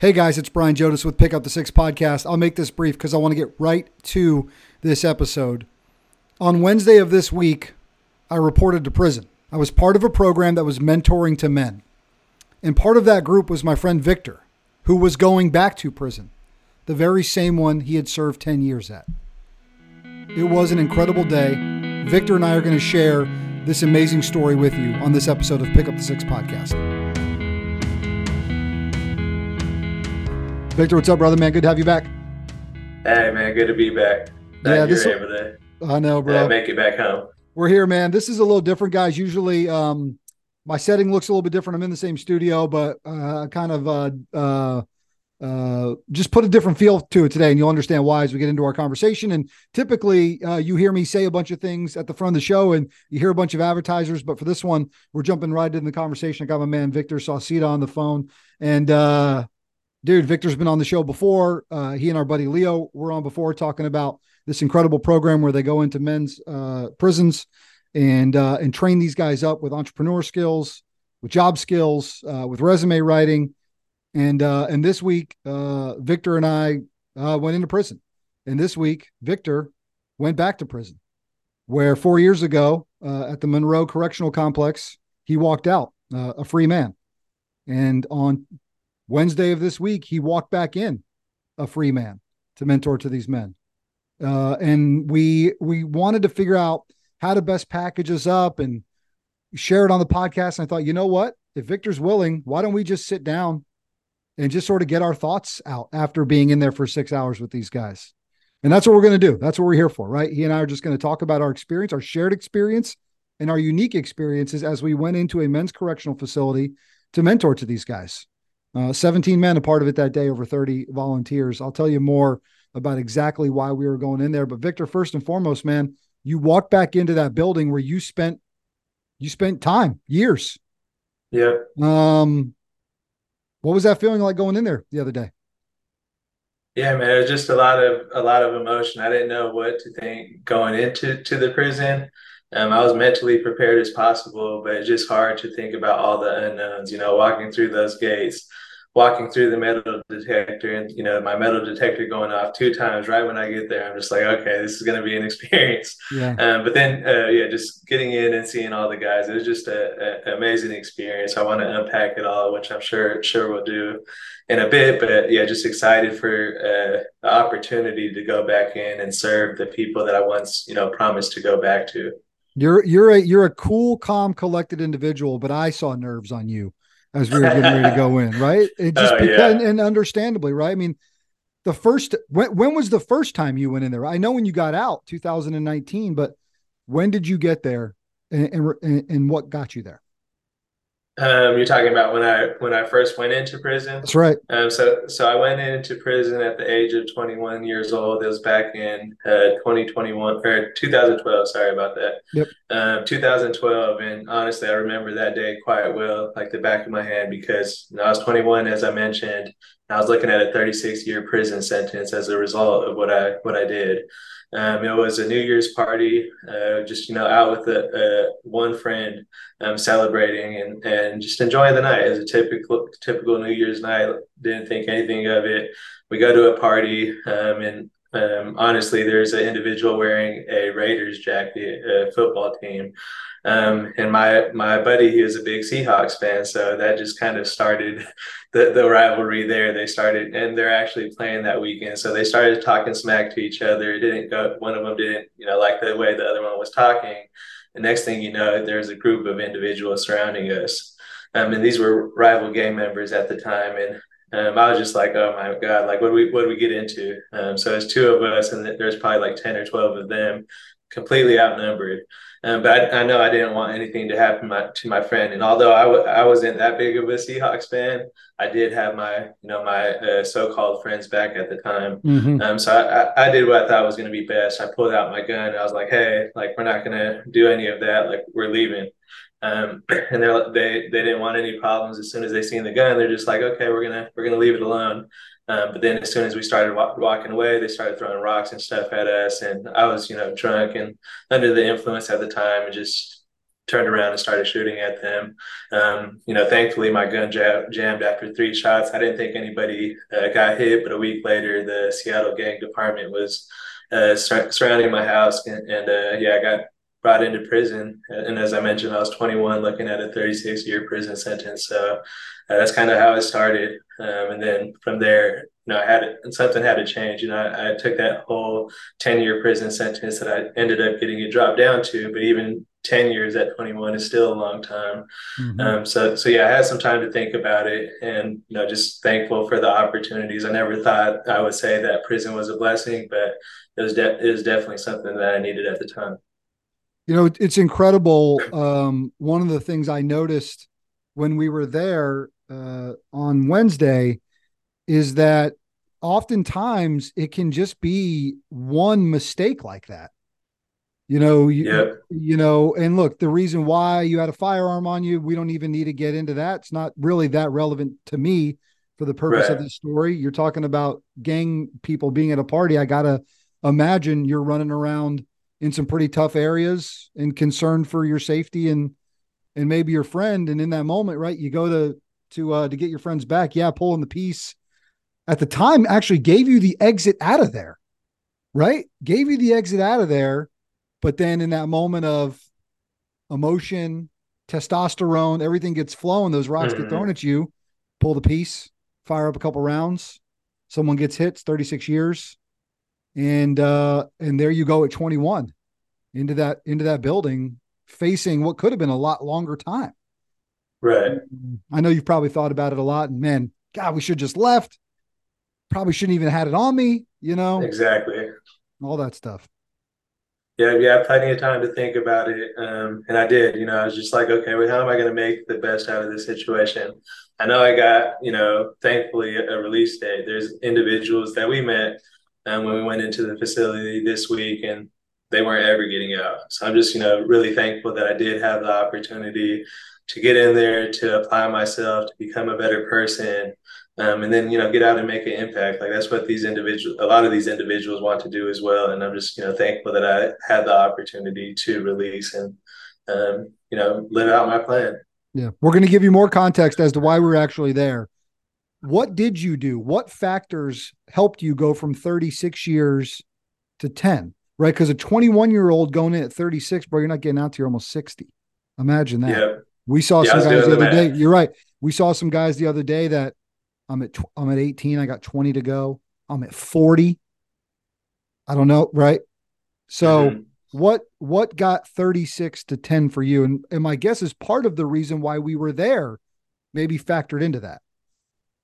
Hey guys, it's Brian Jodas with Pick Up the Six podcast. I'll make this brief because I want to get right to this episode. On Wednesday of this week, I reported to prison. I was part of a program that was mentoring to men. And part of that group was my friend Victor, who was going back to prison, the very same one he had served 10 years at. It was an incredible day. Victor and I are going to share this amazing story with you on this episode of Pick Up the Six podcast. Victor, what's up, brother? Man, good to have you back. Hey, man, good to be back. Glad Yeah, this- able to I know, bro. uh, make it back home. We're here, man. This is a little different, guys. Usually, um, my setting looks a little bit different. I'm in the same studio, but uh, kind of uh, uh, uh, just put a different feel to it today, and you'll understand why as we get into our conversation. And typically, uh, you hear me say a bunch of things at the front of the show, and you hear a bunch of advertisers. But for this one, we're jumping right into the conversation. I got my man Victor Sauceda on the phone, and uh, dude, Victor's been on the show before. Uh, he and our buddy Leo were on before talking about this incredible program where they go into men's uh, prisons and uh, and train these guys up with entrepreneur skills, with job skills, uh, with resume writing, and uh, and this week, uh, Victor and I went into prison, and this week, Victor went back to prison, where four years ago at the Monroe Correctional Complex, he walked out a free man, and on Wednesday of this week, he walked back in a free man to mentor to these men. Uh, and we we wanted to figure out how to best package us up and share it on the podcast. And I thought, you know what? If Victor's willing, why don't we just sit down and just sort of get our thoughts out after being in there for six hours with these guys? And that's what we're going to do. That's what we're here for, right? He and I are just going to talk about our experience, our shared experience, and our unique experiences as we went into a men's correctional facility to mentor to these guys. Uh, 17 men a part of it that day, over 30 volunteers. I'll tell you more about exactly why we were going in there. But Victor, first and foremost, man, you walked back into that building where you spent you spent time, years. Yeah. Um, what was that feeling like going in there the other day? Yeah, man, it was just a lot of a lot of emotion. I didn't know what to think going into to the prison. Um, I was mentally prepared as possible, but it's just hard to think about all the unknowns. You know, walking through those gates, walking through the metal detector, and you know, my metal detector going off two times right when I get there. I'm just like, okay, this is going to be an experience. Yeah. Um, but then, uh, yeah, just getting in and seeing all the guys, it was just a, a amazing experience. I want to unpack it all, which I'm sure sure we'll do in a bit. But yeah, just excited for uh, the opportunity to go back in and serve the people that I once, you know, promised to go back to. You're you're a you're a cool, calm, collected individual, but I saw nerves on you as we were getting ready to go in, right? It just because, yeah. and, and understandably, right? I mean, the first when when was the first time you went in there? I know when you got out, 2019, but when did you get there, and and, and what got you there? Um, you're talking about when I when I first went into prison. That's right. Um, so so I went into prison at the age of 21 years old. It was back in uh, 2021 or 2012. Sorry about that. Yep. Um, 2012, and honestly, I remember that day quite well, like the back of my hand, because I was 21, as I mentioned. I was looking at a 36 year prison sentence as a result of what I what I did. Um, it was a New Year's party, uh, just you know, out with a, one friend, um, celebrating and and just enjoying the night. Was a typical typical New Year's night. Didn't think anything of it. We go to a party, um, and um, honestly, there's an individual wearing a Raiders jacket, a football team. Um, and my my buddy, he was a big Seahawks fan, so that just kind of started the, the rivalry there. They started, and they're actually playing that weekend, so they started talking smack to each other. It didn't go. One of them didn't, you know, like the way the other one was talking. The next thing you know, there's a group of individuals surrounding us, um, and these were rival gang members at the time, and um, I was just like, oh my god, like what do we what do we get into? Um, so it's two of us, and there's probably like ten or twelve of them, completely outnumbered. Um, but I, I know I didn't want anything to happen my, to my friend. And although I w- I wasn't that big of a Seahawks fan, I did have my you know my uh, so-called friends back at the time. Mhm. Um, so I, I, I did what I thought was going to be best. I pulled out my gun. I was like, hey, like we're not going to do any of that. Like we're leaving. Um, and they they they didn't want any problems. As soon as they seen the gun, they're just like, okay, we're gonna we're gonna leave it alone. Um, but then as soon as we started wa- walking away, they started throwing rocks and stuff at us. And I was, you know, drunk and under the influence at the time and just turned around and started shooting at them. Um, you know, thankfully my gun jam- jammed after three shots. I didn't think anybody uh, got hit, but a week later, the Seattle gang department was uh, sur- surrounding my house, and, and uh, yeah, I got brought into prison. And as I mentioned, I was 21, looking at a 36 year prison sentence. So uh, that's kind of how it started. Um, and then from there, you know, I had it, something had to change. You know, I, I took that whole 10 year prison sentence that I ended up getting it dropped down to, but even 10 years at 21 is still a long time. Mm-hmm. Um, so, so yeah, I had some time to think about it and, you know, just thankful for the opportunities. I never thought I would say that prison was a blessing, but it was, de- it was definitely something that I needed at the time. You know, it's incredible. Um, one of the things I noticed when we were there uh, on Wednesday is that oftentimes it can just be one mistake like that. You know, you, yeah. you know, and look, the reason why you had a firearm on you, we don't even need to get into that. It's not really that relevant to me for the purpose right. of this story. You're talking about gang people being at a party. I gotta imagine you're running around in some pretty tough areas and concerned for your safety and and maybe your friend. And in that moment, right, you go to to uh to get your friends back. Yeah, pulling the piece at the time actually gave you the exit out of there, right? Gave you the exit out of there. But then in that moment of emotion, testosterone, everything gets flowing, those rocks mm-hmm. get thrown at you, pull the piece, fire up a couple rounds, someone gets hit, 36 years. And uh and there you go at 21 into that into that building facing what could have been a lot longer time. Right. I know you've probably thought about it a lot and man, God, we should just left probably shouldn't even had it on me, you know? Exactly. All that stuff. Yeah, have plenty of time to think about it. Um, and I did, you know, I was just like, okay, well, how am I going to make the best out of this situation? I know I got, you know, thankfully a release date. There's individuals that we met um, when we went into the facility this week and they weren't ever getting out. So I'm just, you know, really thankful that I did have the opportunity to get in there, to apply myself, to become a better person, um, and then you know get out and make an impact. Like that's what these individuals a lot of these individuals want to do as well. And i'm just you know thankful that i had the opportunity to release and um, you know live out my plan. Yeah. We're going to give you more context as to why we're actually there. What did you do? What factors helped you go from 36 years to 10 right because a 21 year old going in at 36 bro you're not getting out to you're almost 60 imagine that yeah. we saw yeah, some guys the other day you're right we saw some guys the other day that I'm at I'm at 18. I got 20 to go. I'm at 40. I don't know, right? So mm-hmm. what what got 36 to 10 for you? And and my guess is part of the reason why we were there maybe factored into that.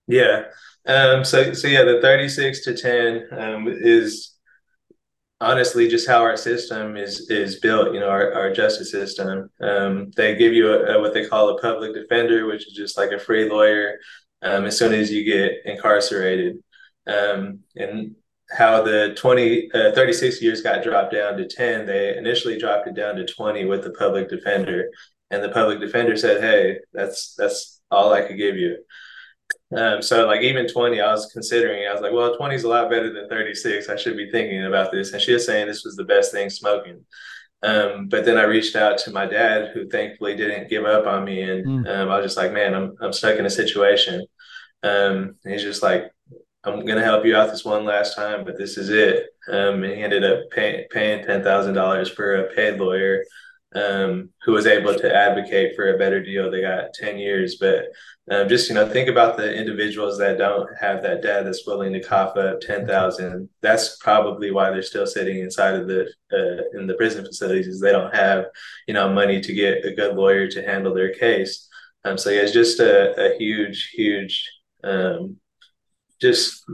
Yeah. Um so so yeah, the 36 to 10 um is honestly just how our system is is built you know our, our justice system um, they give you a, a, what they call a public defender which is just like a free lawyer um, as soon as you get incarcerated. Um, and how the 20, uh, 36 years got dropped down to 10, they initially dropped it down to 20 with the public defender. And the public defender said, hey, that's that's all I could give you. Um, so like even 20, I was considering, I was like, well, 20 is a lot better than 36. I should be thinking about this. And she was saying this was the best thing smoking. Um, but then I reached out to my dad, who thankfully didn't give up on me. And mm. um, I was just like, man, I'm, I'm stuck in a situation. Um, he's just like, I'm gonna help you out this one last time, but this is it. Um, and he ended up pay, paying ten thousand dollars for a paid lawyer, um, who was able to advocate for a better deal. They got ten years, but um, just you know, think about the individuals that don't have that dad that's willing to cough up ten thousand. That's probably why they're still sitting inside of the uh, in the prison facilities, is they don't have you know money to get a good lawyer to handle their case. Um, so yeah, it's just a, a huge, huge um, just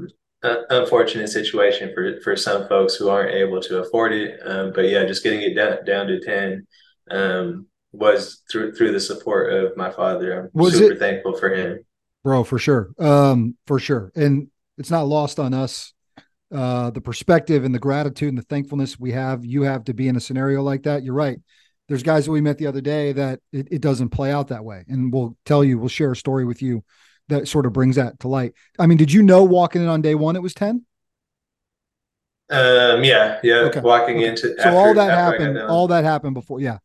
unfortunate situation for for some folks who aren't able to afford it. Um, but yeah, just getting it down down to ten um, was through through the support of my father. I'm was super it, thankful for him, bro, for sure, um, for sure. And it's not lost on us uh, the perspective and the gratitude and the thankfulness we have. You have to be in a scenario like that. You're right. There's guys that we met the other day that it, it doesn't play out that way, and we'll tell you. We'll share a story with you that sort of brings that to light. I mean, did you know walking in on day one it was 10? Um, yeah, yeah. Okay. Walking okay. into so after, all that happened, all that happened before. Yeah.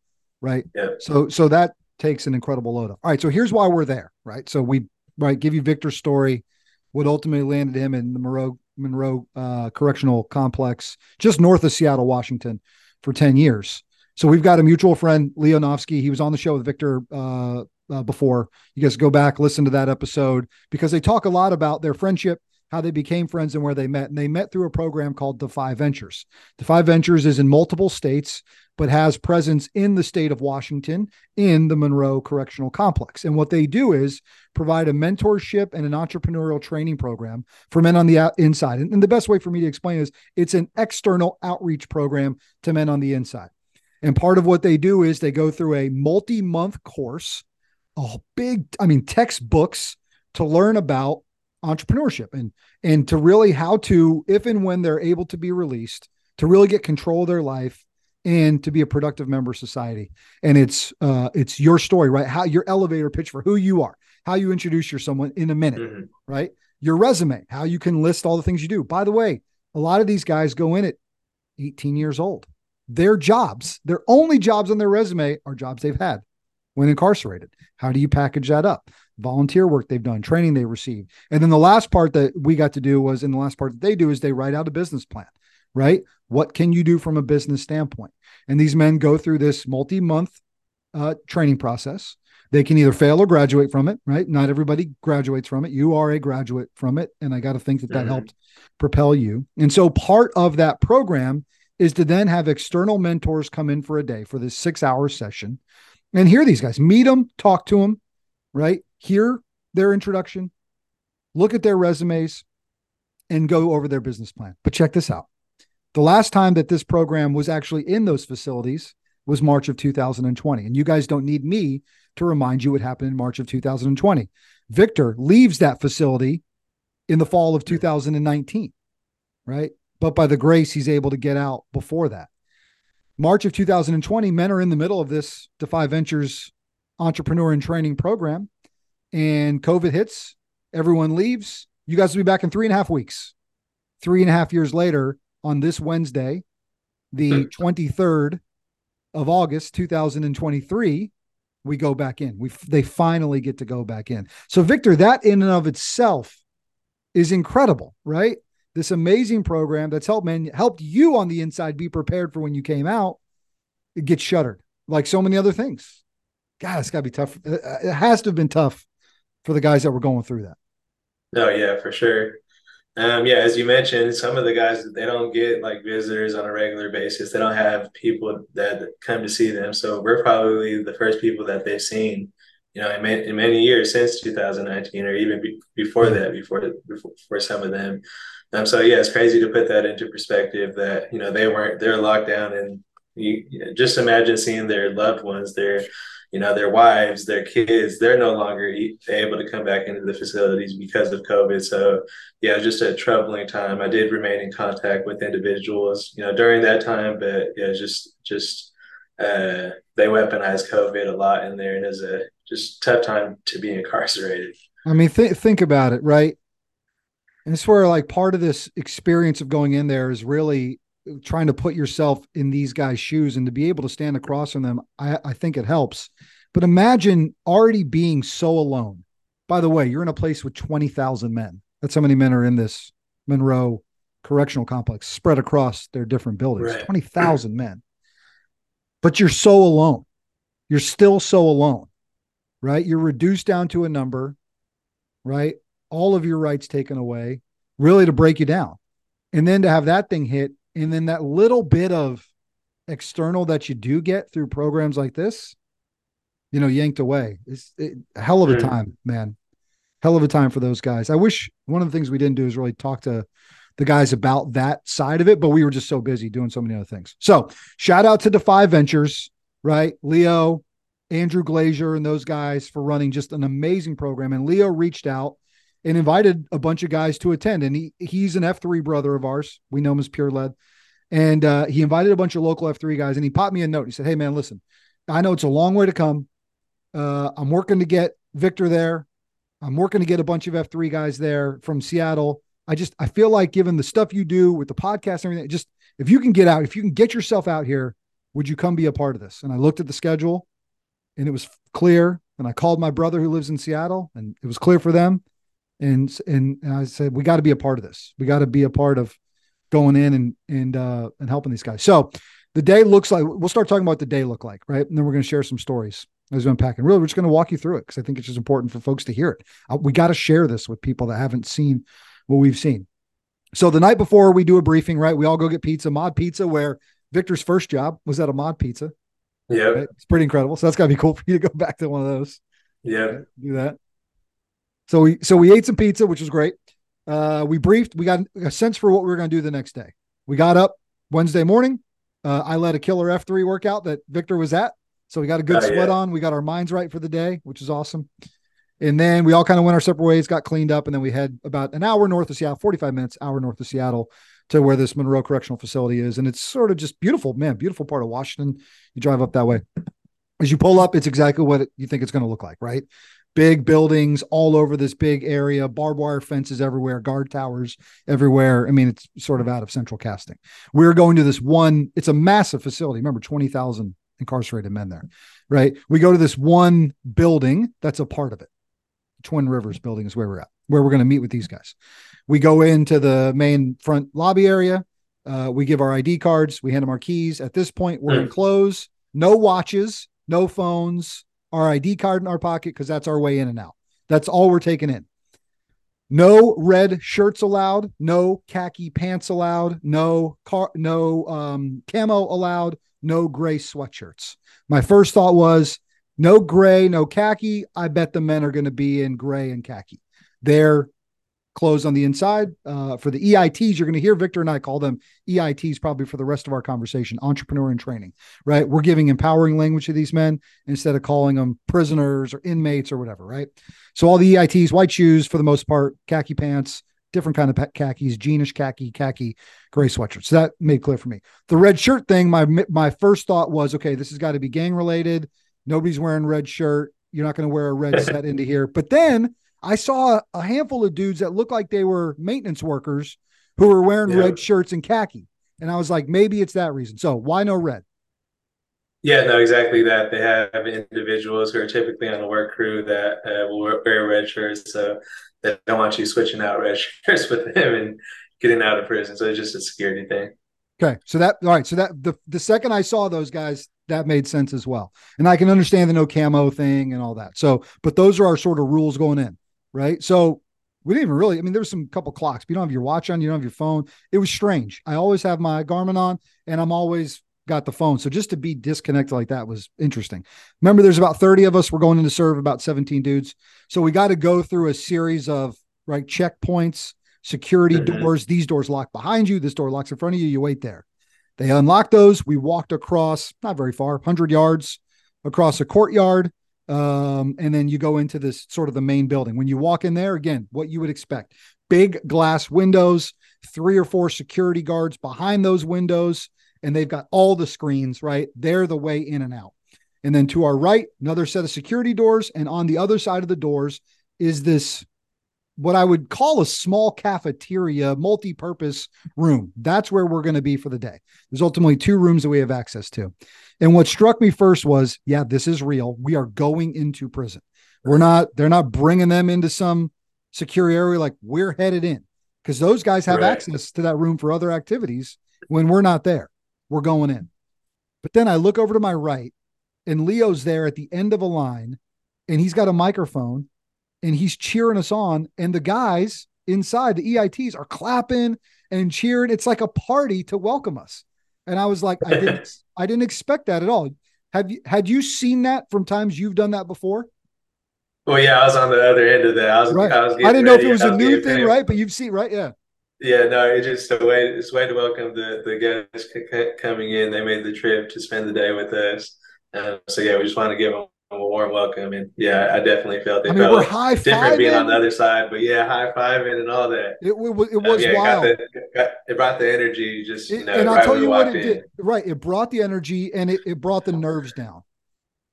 Right? Yeah. So so that takes an incredible load off. All right, so here's why we're there, right? So we right give you Victor's story, what ultimately landed him in the Monroe Monroe uh, Correctional Complex, just north of Seattle, Washington, for ten years. So we've got a mutual friend, Leonovsky. He was on the show with Victor uh, uh, before. You guys go back, listen to that episode because they talk a lot about their friendship, how they became friends, and where they met. And they met through a program called Defy Ventures. Defy Ventures is in multiple states, but has presence in the state of Washington in the Monroe Correctional Complex. And what they do is provide a mentorship and an entrepreneurial training program for men on the inside. And, the best way for me to explain is it's an external outreach program to men on the inside. And part of what they do is they go through a multi month course, a big, I mean, textbooks to learn about entrepreneurship and and to really how to if and when they're able to be released to really get control of their life and to be a productive member of society and it's uh it's your story right how your elevator pitch for who you are how you introduce your someone in a minute mm-hmm. right your resume how you can list all the things you do by the way a lot of these guys go in at 18 years old their jobs, their only jobs on their resume are jobs they've had when incarcerated. How do you package that up? Volunteer work they've done, training they received. And then the last part that we got to do was, in the last part that they do is they write out a business plan, right? What can you do from a business standpoint? And these men go through this multi month uh, training process. They can either fail or graduate from it, right? Not everybody graduates from it. You are a graduate from it. And I got to think that that mm-hmm. helped propel you. And so part of that program is to then have external mentors come in for a day for this six hour session and hear these guys, meet them, talk to them, right? Hear their introduction, look at their resumes, and go over their business plan. But check this out. The last time that this program was actually in those facilities was March of 2020. And you guys don't need me to remind you what happened in March of 2020. Victor leaves that facility in the fall of 2019, right? but by the grace, he's able to get out before that. March of 2020, men are in the middle of this Defy Ventures entrepreneur in training program, and COVID hits. Everyone leaves. You guys will be back in three and a half weeks. Three and a half years later, on this Wednesday, the 23rd of August, 2023, we go back in. We they finally get to go back in. So, Victor, that in and of itself is incredible, right? this amazing program that's helped man helped you on the inside be prepared for when you came out it gets shuttered like so many other things god it's got to be tough it has to have been tough for the guys that were going through that no yeah for sure um, yeah, as you mentioned, some of the guys they don't get like visitors on a regular basis. They don't have people that come to see them. So we're probably the first people that they've seen, you know, in many, in many years since 2019, or even be, before that, before, before for some of them. Um, so yeah, it's crazy to put that into perspective that you know they weren't they're locked down and you, you know, just imagine seeing their loved ones, their you know their wives, their kids, they're no longer able to come back into the facilities because of COVID. So yeah, just a troubling time. I did remain in contact with individuals, you know, during that time, but yeah, just just uh, they weaponized COVID a lot in there, and it's a just tough time to be incarcerated. I mean, th- think about it, right? And it's where like part of this experience of going in there is really trying to put yourself in these guys' shoes and to be able to stand across from them. I, I think it helps. But imagine already being so alone. By the way, you're in a place with 20,000 men. That's how many men are in this Monroe Correctional Complex spread across their different buildings. Right. 20,000 men. But you're so alone. You're still so alone, right? You're reduced down to a number, right? all of your rights taken away, really to break you down. And then to have that thing hit, and then that little bit of external that you do get through programs like this, you know, yanked away. It's it, hell of a time, man. Hell of a time for those guys. I wish one of the things we didn't do is really talk to the guys about that side of it, but we were just so busy doing so many other things. So shout out to Defy Ventures, right? Leo, Andrew Glazier, and those guys for running just an amazing program. And Leo reached out and invited a bunch of guys to attend. And he he's an F3 brother of ours. We know him as Pure Lead. And uh, he invited a bunch of local F3 guys and he popped me a note. He said, Hey man, listen, I know it's a long way to come. Uh, I'm working to get Victor there. I'm working to get a bunch of F3 guys there from Seattle. I just I feel like given the stuff you do with the podcast and everything, just if you can get out, if you can get yourself out here, Would you come be a part of this? And I looked at the schedule and it was clear. And I called my brother who lives in Seattle and it was clear for them. And, and, and I said, we got to be a part of this. We got to be a part of going in and, and, uh, and helping these guys. So the day looks like, we'll start talking about what the day look like, right? And then we're going to share some stories as we unpack. And really, we're just going to walk you through it because I think it's just important for folks to hear it. Uh, we got to share this with people that haven't seen what we've seen. So the night before we do a briefing, right? We all go get pizza, Mod Pizza, where Victor's first job was at a Mod Pizza. Yeah, right? it's pretty incredible. So that's got to be cool for you to go back to one of those. Yeah, right? do that. So we so we ate some pizza, which was great. Uh, we briefed. We got a sense for what we were going to do the next day. We got up Wednesday morning. Uh, I led a killer F three workout that Victor was at, so we got a good oh, sweat yeah. on. We got our minds right for the day, which is awesome. And then we all kind of went our separate ways, got cleaned up, and then we head about an hour north of Seattle, 45 minutes, hour north of Seattle to where this Monroe Correctional Facility is. And it's sort of just beautiful, man, beautiful part of Washington. You drive up that way. As you pull up, it's exactly what you think it's going to look like, right? Big buildings all over this big area, barbed wire fences everywhere, guard towers everywhere. I mean, it's sort of out of central casting. We're going to this one, it's a massive facility. Remember, 20,000 incarcerated men there, right? We go to this one building that's a part of it. Twin Rivers building is where we're at, where we're going to meet with these guys. We go into the main front lobby area. Uh, we give our ID cards. We hand them our keys. At this point, we're in close. No watches, no phones. Our ID card in our pocket because that's our way in and out. That's all we're taking in. No red shirts allowed. No khaki pants allowed. No car. No um, camo allowed. No gray sweatshirts. My first thought was no gray, no khaki. I bet the men are going to be in gray and khaki. They're closed on the inside. Uh, for the EITs, you're going to hear Victor and I call them EITs probably for the rest of our conversation, entrepreneur in training, right? We're giving empowering language to these men instead of calling them prisoners or inmates or whatever, right? So all the EITs, white shoes for the most part, khaki pants, different kind of khakis, jeanish khaki, khaki, gray sweatshirt. So that made clear for me. The red shirt thing, my my first thought was, okay, this has got to be gang related. Nobody's wearing red shirt. You're not going to wear a red set into here. But then I saw a handful of dudes that looked like they were maintenance workers who were wearing yeah. red shirts and khaki. And I was like, maybe it's that reason. So why no red? Yeah, no, exactly that. They have individuals who are typically on the work crew that uh, will wear red shirts. So they don't want you switching out red shirts with them and getting out of prison. So it's just a security thing. Okay. So that, all right. So that the, the second I saw those guys, that made sense as well. And I can understand the no camo thing and all that. So, but those are our sort of rules going in, right? So we didn't even really, I mean, there was some couple clocks, but you don't have your watch on, you don't have your phone. It was strange. I always have my Garmin on and I'm always got the phone. So just to be disconnected like that was interesting. Remember, there's about 30 of us. We're going in to serve about 17 dudes. So we got to go through a series of right checkpoints, security mm-hmm. doors. These doors lock behind you. This door locks in front of you. You wait there. They unlocked those. We walked across, not very far, 100 yards across a courtyard. Um, and then you go into this sort of the main building. When you walk in there, again, what you would expect big glass windows, three or four security guards behind those windows, and they've got all the screens, right? They're the way in and out. And then to our right, another set of security doors. And on the other side of the doors is this what I would call a small cafeteria, multi purpose room. That's where we're going to be for the day. There's ultimately two rooms that we have access to. And what struck me first was yeah, this is real. We are going into prison. We're not, they're not bringing them into some secure area like we're headed in because those guys have right. access to that room for other activities when we're not there. We're going in. But then I look over to my right and Leo's there at the end of a line and he's got a microphone and he's cheering us on. And the guys inside the EITs are clapping and cheering. It's like a party to welcome us. And I was like, I didn't, I didn't expect that at all. Have you had you seen that from times you've done that before? Well, yeah, I was on the other end of that. I was, right. I, was I didn't know if it was a new thing, right? But you've seen, right? Yeah. Yeah, no, it's just a way. It's a way to welcome the the guests coming in. They made the trip to spend the day with us. Um, so yeah, we just want to give them a warm welcome. And yeah, I definitely felt it. I mean, we're high different being on the other side, but yeah, high fiving and all that. It, it, it was um, yeah, wild. It, got the, got, it brought the energy. Just you know, and I'll tell you what it in. did. Right, it brought the energy and it, it brought the nerves down.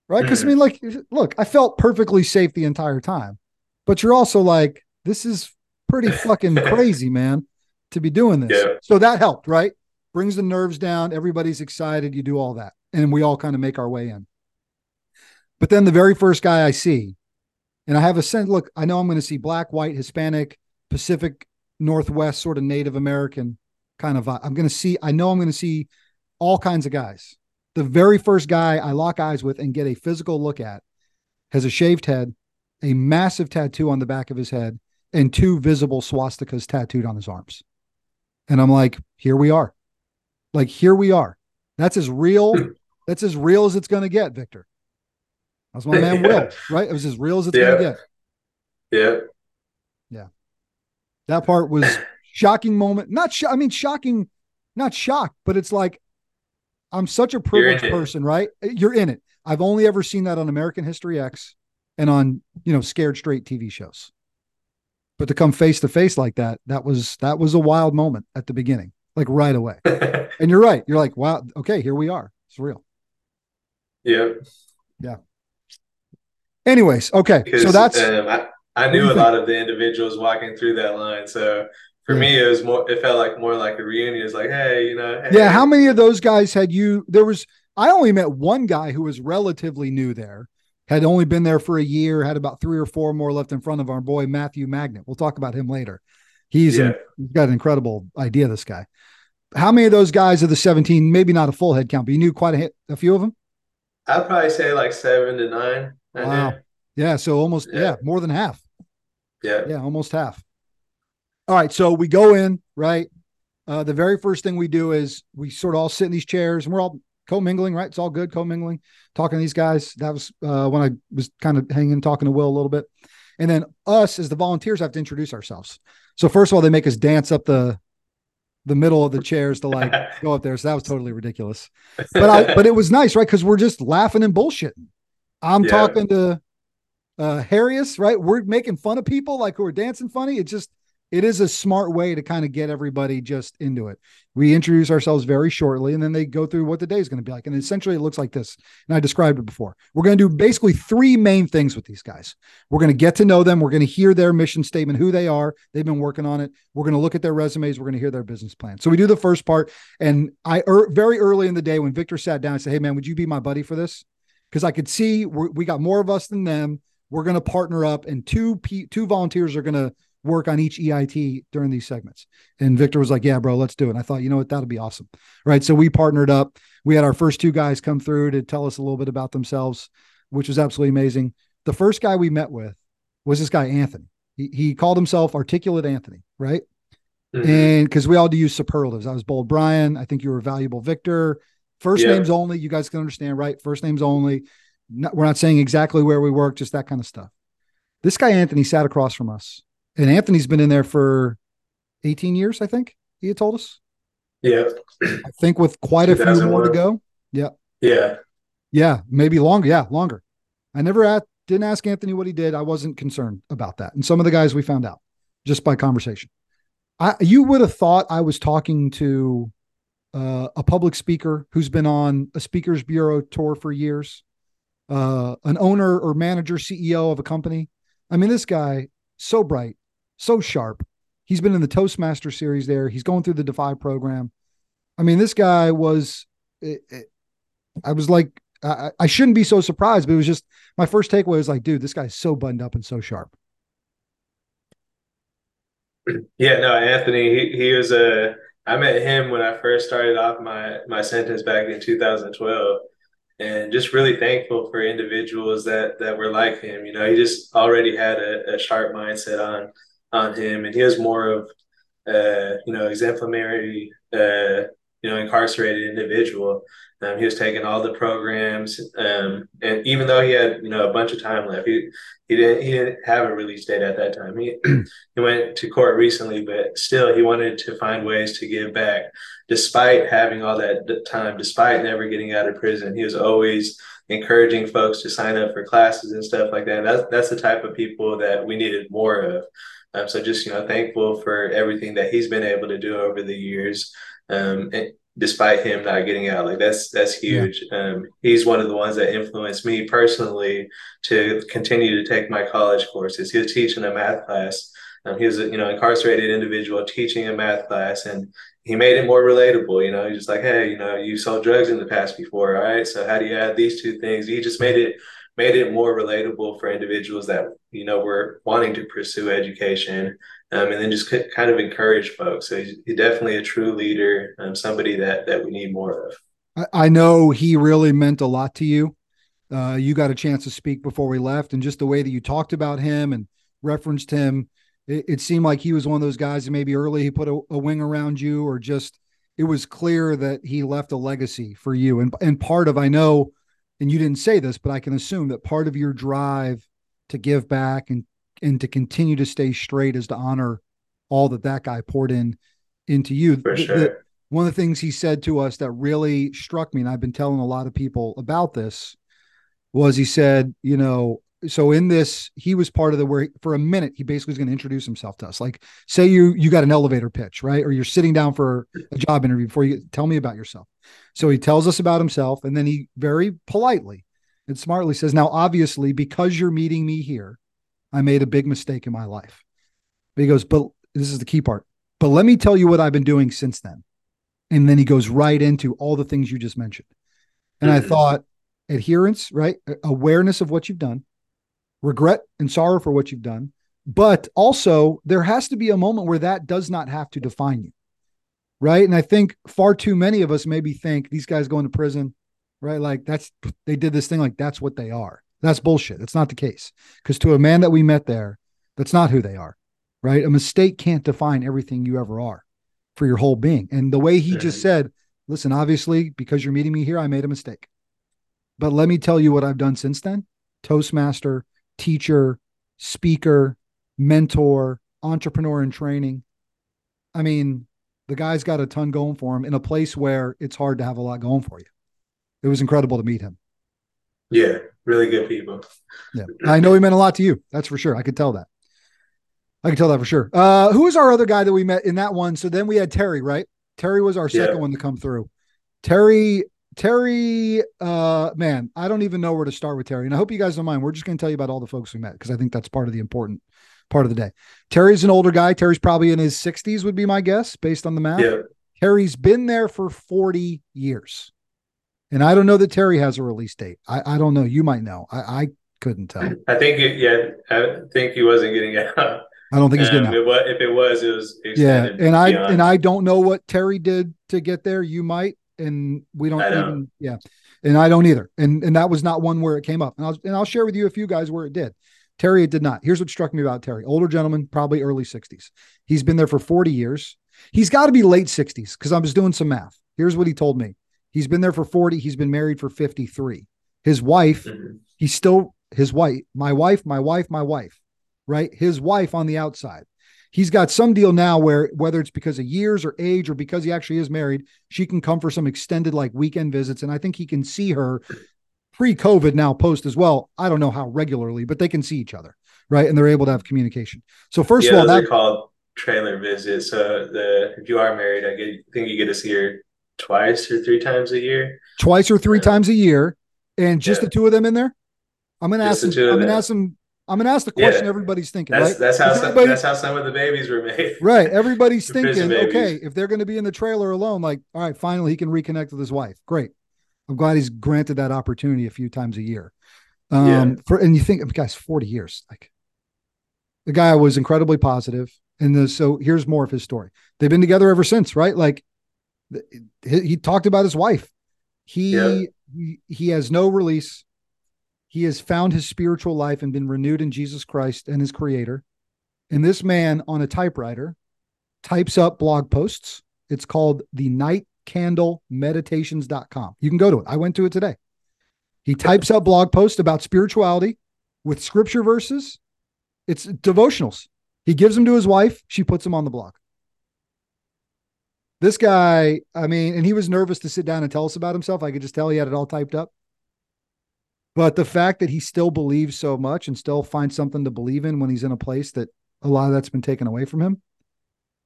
Right, because mm-hmm. I mean, like, look, I felt perfectly safe the entire time, but you're also like, this is pretty fucking crazy, man, to be doing this. Yeah. So that helped, right? Brings the nerves down. Everybody's excited. You do all that. and we all kind of make our way in. But then the very first guy I see, and I have a sense, look, I know I'm going to see black, white, Hispanic, Pacific, Northwest, sort of Native American kind of. I'm going to see, I know I'm going to see all kinds of guys. The very first guy I lock eyes with and get a physical look at has a shaved head, a massive tattoo on the back of his head, and two visible swastikas tattooed on his arms. And I'm like, here we are. Like, here we are. That's as real. Hmm. That's as real as it's going to get, Victor. That's my man, yeah. Will, right? It was as real as it's yeah. to get. Yeah. Yeah. That part was shocking moment. Not, sh- I mean, shocking, not shocked, but it's like, I'm such a privileged person, right? Uh, you're in it. I've only ever seen that on American History X and on, you know, scared straight TV shows. But to come face to face like that, that was that was a wild moment at the beginning, like right away. and you're right. You're like, wow, okay, here we are. It's real. Yeah. Yeah. Anyways, okay. So that's um, I, I knew a lot of the individuals walking through that line. So for me, it was more. It felt like more like a reunion. It's like, hey, you know. Hey. Yeah. How many of those guys had you? There was. I only met one guy who was relatively new there, had only been there for a year, had about three or four more left in front of our boy Matthew Magnet. We'll talk about him later. He's, yeah. he's got an incredible idea. This guy. How many of those guys of the seventeen? Maybe not a full head count, but you knew quite a, a few of them. I'd probably say like seven to nine. Wow. Yeah. So almost yeah. yeah more than half. Yeah. Yeah, almost half. All right, so we go in right. Uh, the very first thing we do is we sort of all sit in these chairs and we're all co-mingling, right? It's all good co-mingling, talking to these guys. That was uh, when I was kind of hanging, talking to Will a little bit, and then us as the volunteers have to introduce ourselves. So first of all, they make us dance up the the middle of the chairs to like go up there. So that was totally ridiculous. But I but it was nice, right? Because we're just laughing and bullshitting. I'm yeah. talking to uh Harrius, right? We're making fun of people like who are dancing funny. It just it is a smart way to kind of get everybody just into it. We introduce ourselves very shortly and then they go through what the day is going to be like. And essentially it looks like this. And I described it before. We're going to do basically three main things with these guys. We're going to get to know them. We're going to hear their mission statement, who they are. They've been working on it. We're going to look at their resumes. We're going to hear their business plan. So we do the first part. And I er, very early in the day when Victor sat down, I said, Hey man, would you be my buddy for this? Because I could see we got more of us than them. We're going to partner up and two, two volunteers are going to work on each EIT during these segments. And Victor was like, Yeah, bro, let's do it. And I thought, you know what, that'll be awesome. Right. So we partnered up. We had our first two guys come through to tell us a little bit about themselves, which was absolutely amazing. The first guy we met with was this guy, Anthony. He, he called himself Articulate Anthony, right? Mm-hmm. And because we all do use superlatives. I was Bold Brian. I think you were Valuable Victor. First yeah. names only. You guys can understand, right? First names only. Not, we're not saying exactly where we work, just that kind of stuff. This guy, Anthony, sat across from us and Anthony's been in there for 18 years, I think he had told us. Yeah. I think with quite a few more to go. Yeah. Yeah. Yeah. Maybe longer. Yeah. Longer. I never at, didn't ask Anthony what he did. I wasn't concerned about that. And some of the guys we found out just by conversation. I, you would have thought I was talking to uh, a public speaker who's been on a speakers bureau tour for years, uh, an owner or manager, CEO of a company. I mean, this guy, so bright, so sharp. He's been in the Toastmaster series there. He's going through the Defy program. I mean, this guy was, it, it, I was like, I, I shouldn't be so surprised, but it was just my first takeaway was like, dude, this guy's so buttoned up and so sharp. Yeah, no, Anthony, he, he was a, I met him when I first started off my, my sentence back in 2012 and just really thankful for individuals that that were like him. You know, he just already had a, a sharp mindset on on him, and he was more of uh, you know exemplary, uh, you know, incarcerated individual. Um, he was taking all the programs, um, and even though he had you know a bunch of time left, he he didn't he didn't have a release date at that time. He he went to court recently, but still he wanted to find ways to give back, despite having all that time, despite never getting out of prison. He was always encouraging folks to sign up for classes and stuff like that. And that's that's the type of people that we needed more of. Um, so just you know thankful for everything that he's been able to do over the years. Um, and, despite him not getting out. Like that's that's huge. Yeah. Um, he's one of the ones that influenced me personally to continue to take my college courses. He was teaching a math class. Um, he was a you know incarcerated individual teaching a math class, and he made it more relatable. You know, he's just like, hey, you know, you sold drugs in the past before, all right? So how do you add these two things? He just made it made it more relatable for individuals that you know were wanting to pursue education, um, and then just kind of encourage folks. So he's, he's definitely a true leader, um, somebody that that we need more of. I, I know he really meant a lot to you. Uh, you got a chance to speak before we left, and just the way that you talked about him and referenced him, it, it seemed like he was one of those guys that maybe early he put a, a wing around you, or just it was clear that he left a legacy for you. And and part of I know, and you didn't say this, but I can assume that part of your drive to give back and and to continue to stay straight is to honor all that that guy poured in into you. For sure. The, one of the things he said to us that really struck me, and I've been telling a lot of people about this, was he said, you know, so in this, he was part of the where for a minute he basically was going to introduce himself to us. Like, say you you got an elevator pitch, right, or you're sitting down for a job interview before you tell me about yourself. So he tells us about himself, and then he very politely and smartly says, "Now, obviously, because you're meeting me here, I made a big mistake in my life." But he goes, "But this is the key part. But let me tell you what I've been doing since then." And then he goes right into all the things you just mentioned. And mm-hmm. I thought adherence, right? Awareness of what you've done, regret and sorrow for what you've done. But also, there has to be a moment where that does not have to define you. Right. And I think far too many of us maybe think these guys going to prison, right? Like that's, they did this thing like that's what they are. That's bullshit. That's not the case. Because to a man that we met there, that's not who they are. Right. A mistake can't define everything you ever are for your whole being. And the way he just said, listen, obviously, because you're meeting me here, I made a mistake. But let me tell you what I've done since then Toastmaster, teacher, speaker, mentor, entrepreneur in training. I mean, the guy's got a ton going for him in a place where it's hard to have a lot going for you. It was incredible to meet him. Yeah, really good people. Yeah. I know he meant a lot to you. That's for sure. I could tell that. I can tell that for sure. Uh, who was our other guy that we met in that one? So then we had Terry, right? Terry was our second yeah. one to come through. Terry, Terry, uh, man, I don't even know where to start with Terry. And I hope you guys don't mind. We're just going to tell you about all the folks we met because I think that's part of the important part of the day. Terry's an older guy. Terry's probably in his 60s, would be my guess, based on the math. Yeah. Terry's been there for 40 years. And I don't know that Terry has a release date. I, I don't know. You might know. I, I couldn't tell. I think, it, yeah, I think he wasn't getting out. I don't think he's good enough. Um, if it was, it was yeah. And I and I don't know what Terry did to get there. You might, and we don't, don't, even yeah. And I don't either. And and that was not one where it came up. And I'll and I'll share with you a few guys where it did. Terry, it did not. Here's what struck me about Terry: older gentleman, probably early 60s. He's been there for 40 years. He's got to be late 60s because I was doing some math. Here's what he told me: He's been there for 40. He's been married for 53. His wife, he's still his wife. My wife, my wife, my wife right? His wife on the outside. He's got some deal now where whether it's because of years or age or because he actually is married, she can come for some extended like weekend visits. And I think he can see her pre-COVID now post as well. I don't know how regularly, but they can see each other, right? And they're able to have communication. So first yeah, of all, that called trailer visits. So the if you are married, I get, think you get to see her twice or three times a year. Twice or three times a year, and just yeah. the two of them in there. I'm gonna just ask them. I'm gonna ask them I'm going to ask the question yeah. everybody's thinking. That's right? that's how some, that's how some of the babies were made. right. Everybody's thinking, okay, if they're going to be in the trailer alone, like, all right, finally he can reconnect with his wife. Great. I'm glad he's granted that opportunity a few times a year. Um, yeah. for and you think, guys, 40 years, like the guy was incredibly positive. positive, and the, so here's more of his story. They've been together ever since, right? Like he, he talked about his wife. He, yeah. he he has no release he has found his spiritual life and been renewed in Jesus Christ and his creator. And this man on a typewriter types up blog posts. It's called the Night Candle Meditations.com. You can go to it. I went to it today. He types up blog posts about spirituality with scripture verses. It's devotionals. He gives them to his wife. She puts them on the blog. This guy, I mean, and he was nervous to sit down and tell us about himself. I could just tell he had it all typed up. But the fact that he still believes so much and still finds something to believe in when he's in a place that a lot of that's been taken away from him,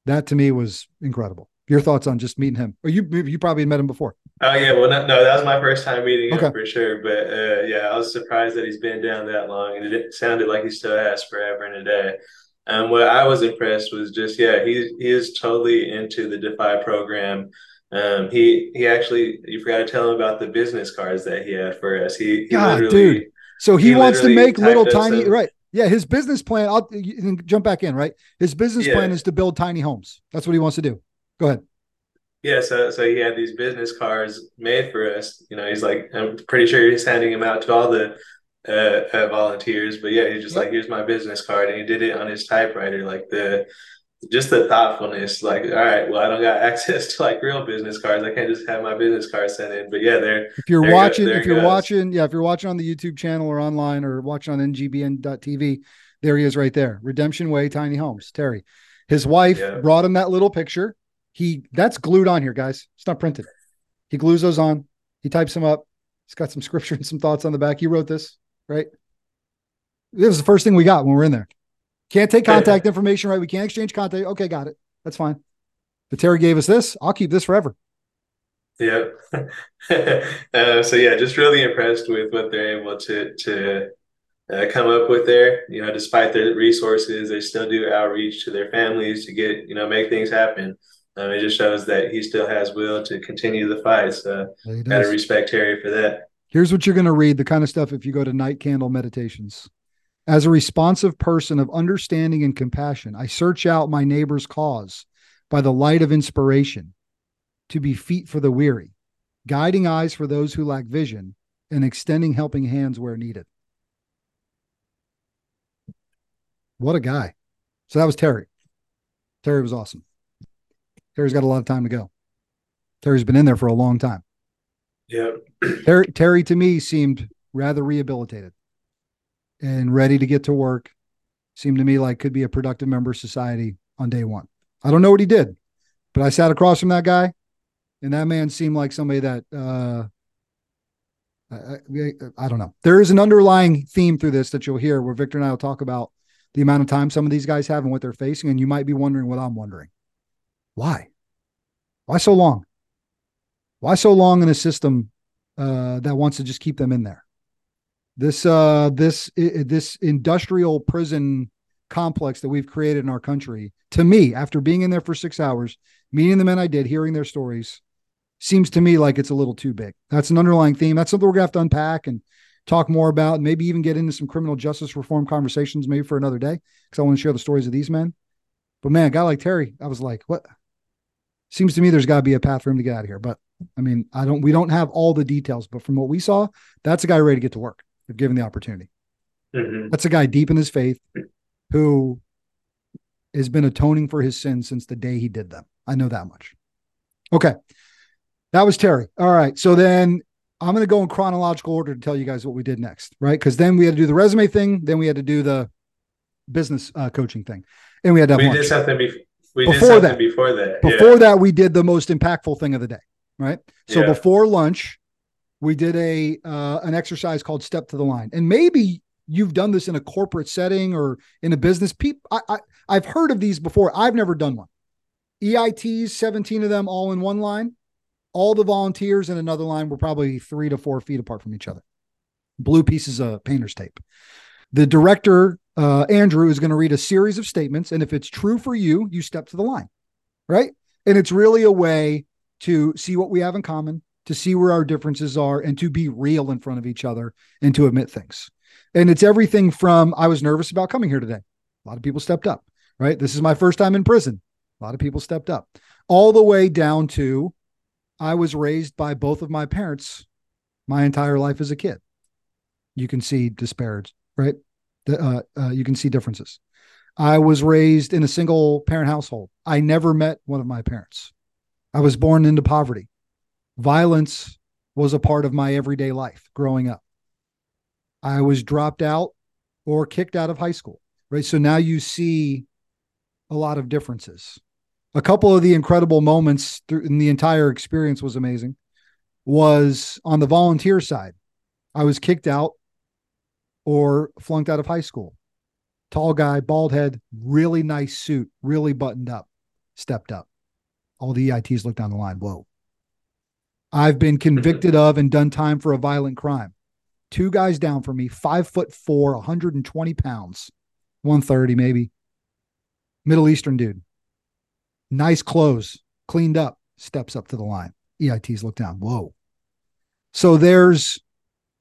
that to me was incredible. Your thoughts on just meeting him? Or you you probably met him before. Oh yeah, well no, no that was my first time meeting okay. him for sure. But uh, yeah, I was surprised that he's been down that long, and it sounded like he still has forever and a day. Um, what I was impressed was just yeah, he he is totally into the Defy program. Um, he he actually you forgot to tell him about the business cards that he had for us. He, he God, dude. So he, he wants to make little tiny some, right. Yeah, his business plan. I'll jump back in. Right, his business yeah. plan is to build tiny homes. That's what he wants to do. Go ahead. Yeah, so so he had these business cards made for us. You know, he's like, I'm pretty sure he's handing them out to all the uh, uh, volunteers. But yeah, he's just yep. like, here's my business card, and he did it on his typewriter. Like the just the thoughtfulness. Like, all right, well, I don't got access to like real business cards. I can't just have my business card sent in. But yeah, there. If you're watching, if you're goes. watching, yeah, if you're watching on the YouTube channel or online or watching on NGBN.tv, there he is right there. Redemption Way, Tiny Homes, Terry. His wife yeah. brought him that little picture. He that's glued on here, guys. It's not printed. He glues those on. He types them up. He's got some scripture and some thoughts on the back. He wrote this, right? This was the first thing we got when we are in there. Can't take contact information, right? We can't exchange contact. Okay, got it. That's fine. But Terry gave us this. I'll keep this forever. Yeah. uh, so yeah, just really impressed with what they're able to to uh, come up with there. You know, despite their resources, they still do outreach to their families to get you know make things happen. Um, it just shows that he still has will to continue the fight. So gotta respect Terry for that. Here's what you're going to read the kind of stuff if you go to Night Candle Meditations. As a responsive person of understanding and compassion, I search out my neighbor's cause by the light of inspiration to be feet for the weary, guiding eyes for those who lack vision, and extending helping hands where needed. What a guy. So that was Terry. Terry was awesome. Terry's got a lot of time to go. Terry's been in there for a long time. Yeah. Terry, Terry to me seemed rather rehabilitated and ready to get to work. Seemed to me like could be a productive member of society on day one. I don't know what he did, but I sat across from that guy, and that man seemed like somebody that uh, I, I, don't know. There is an underlying theme through this that you'll hear where Victor and I will talk about the amount of time some of these guys have and what they're facing, and you might be wondering what I'm wondering. Why? Why so long? Why so long in a system uh, that wants to just keep them in there? this uh this this industrial prison complex that we've created in our country to me after being in there for six hours meeting the men i did hearing their stories seems to me like it's a little too big. That's an underlying theme. That's something we're gonna have to unpack and talk more about and maybe even get into some criminal justice reform conversations maybe for another day because i want to share the stories of these men. But man a guy like terry i was like what? Seems to me there's got to be a path for him to get out of here but i mean i don't we don't have all the details but from what we saw that's a guy ready to get to work if given the opportunity. Mm-hmm. That's a guy deep in his faith who has been atoning for his sins since the day he did them. I know that much. Okay. That was Terry. All right. So then I'm going to go in chronological order to tell you guys what we did next, right? Because then we had to do the resume thing, then we had to do the business uh, coaching thing, and we had to have we lunch. did something be- we before did that. Before that, before yeah. that, we did the most impactful thing of the day, right? So yeah. before lunch, we did a uh, an exercise called step to the line. And maybe you've done this in a corporate setting or in a business. People I, I i've heard of these before. I've never done one. EITs 17 of them all in one line. All the volunteers in another line were probably three to four feet apart from each other. Blue pieces of painter's tape. The director uh, andrew is going to read a series of statements. And if it's true for you you step to the line right? And it's really a way to see what we have in common to see where our differences are and to be real in front of each other and to admit things. And it's everything from I was nervous about coming here today. A lot of people stepped up, right? This is my first time in prison. A lot of people stepped up, all the way down to I was raised by both of my parents my entire life as a kid. You can see disparities, right? Uh, uh, you can see differences. I was raised in a single parent household. I never met one of my parents. I was born into poverty violence was a part of my everyday life growing up. I was dropped out or kicked out of high school, right? So now you see a lot of differences. A couple of the incredible moments in the entire experience was amazing. Was on the volunteer side, I was kicked out or flunked out of high school. Tall guy, bald head, really nice suit, really buttoned up, stepped up. All the EITs look down the line. Whoa, I've been convicted of and done time for a violent crime. Two guys down for me, five foot four, 120 pounds, 130 maybe. Middle Eastern dude, nice clothes, cleaned up, steps up to the line. EITs look down. Whoa. So there's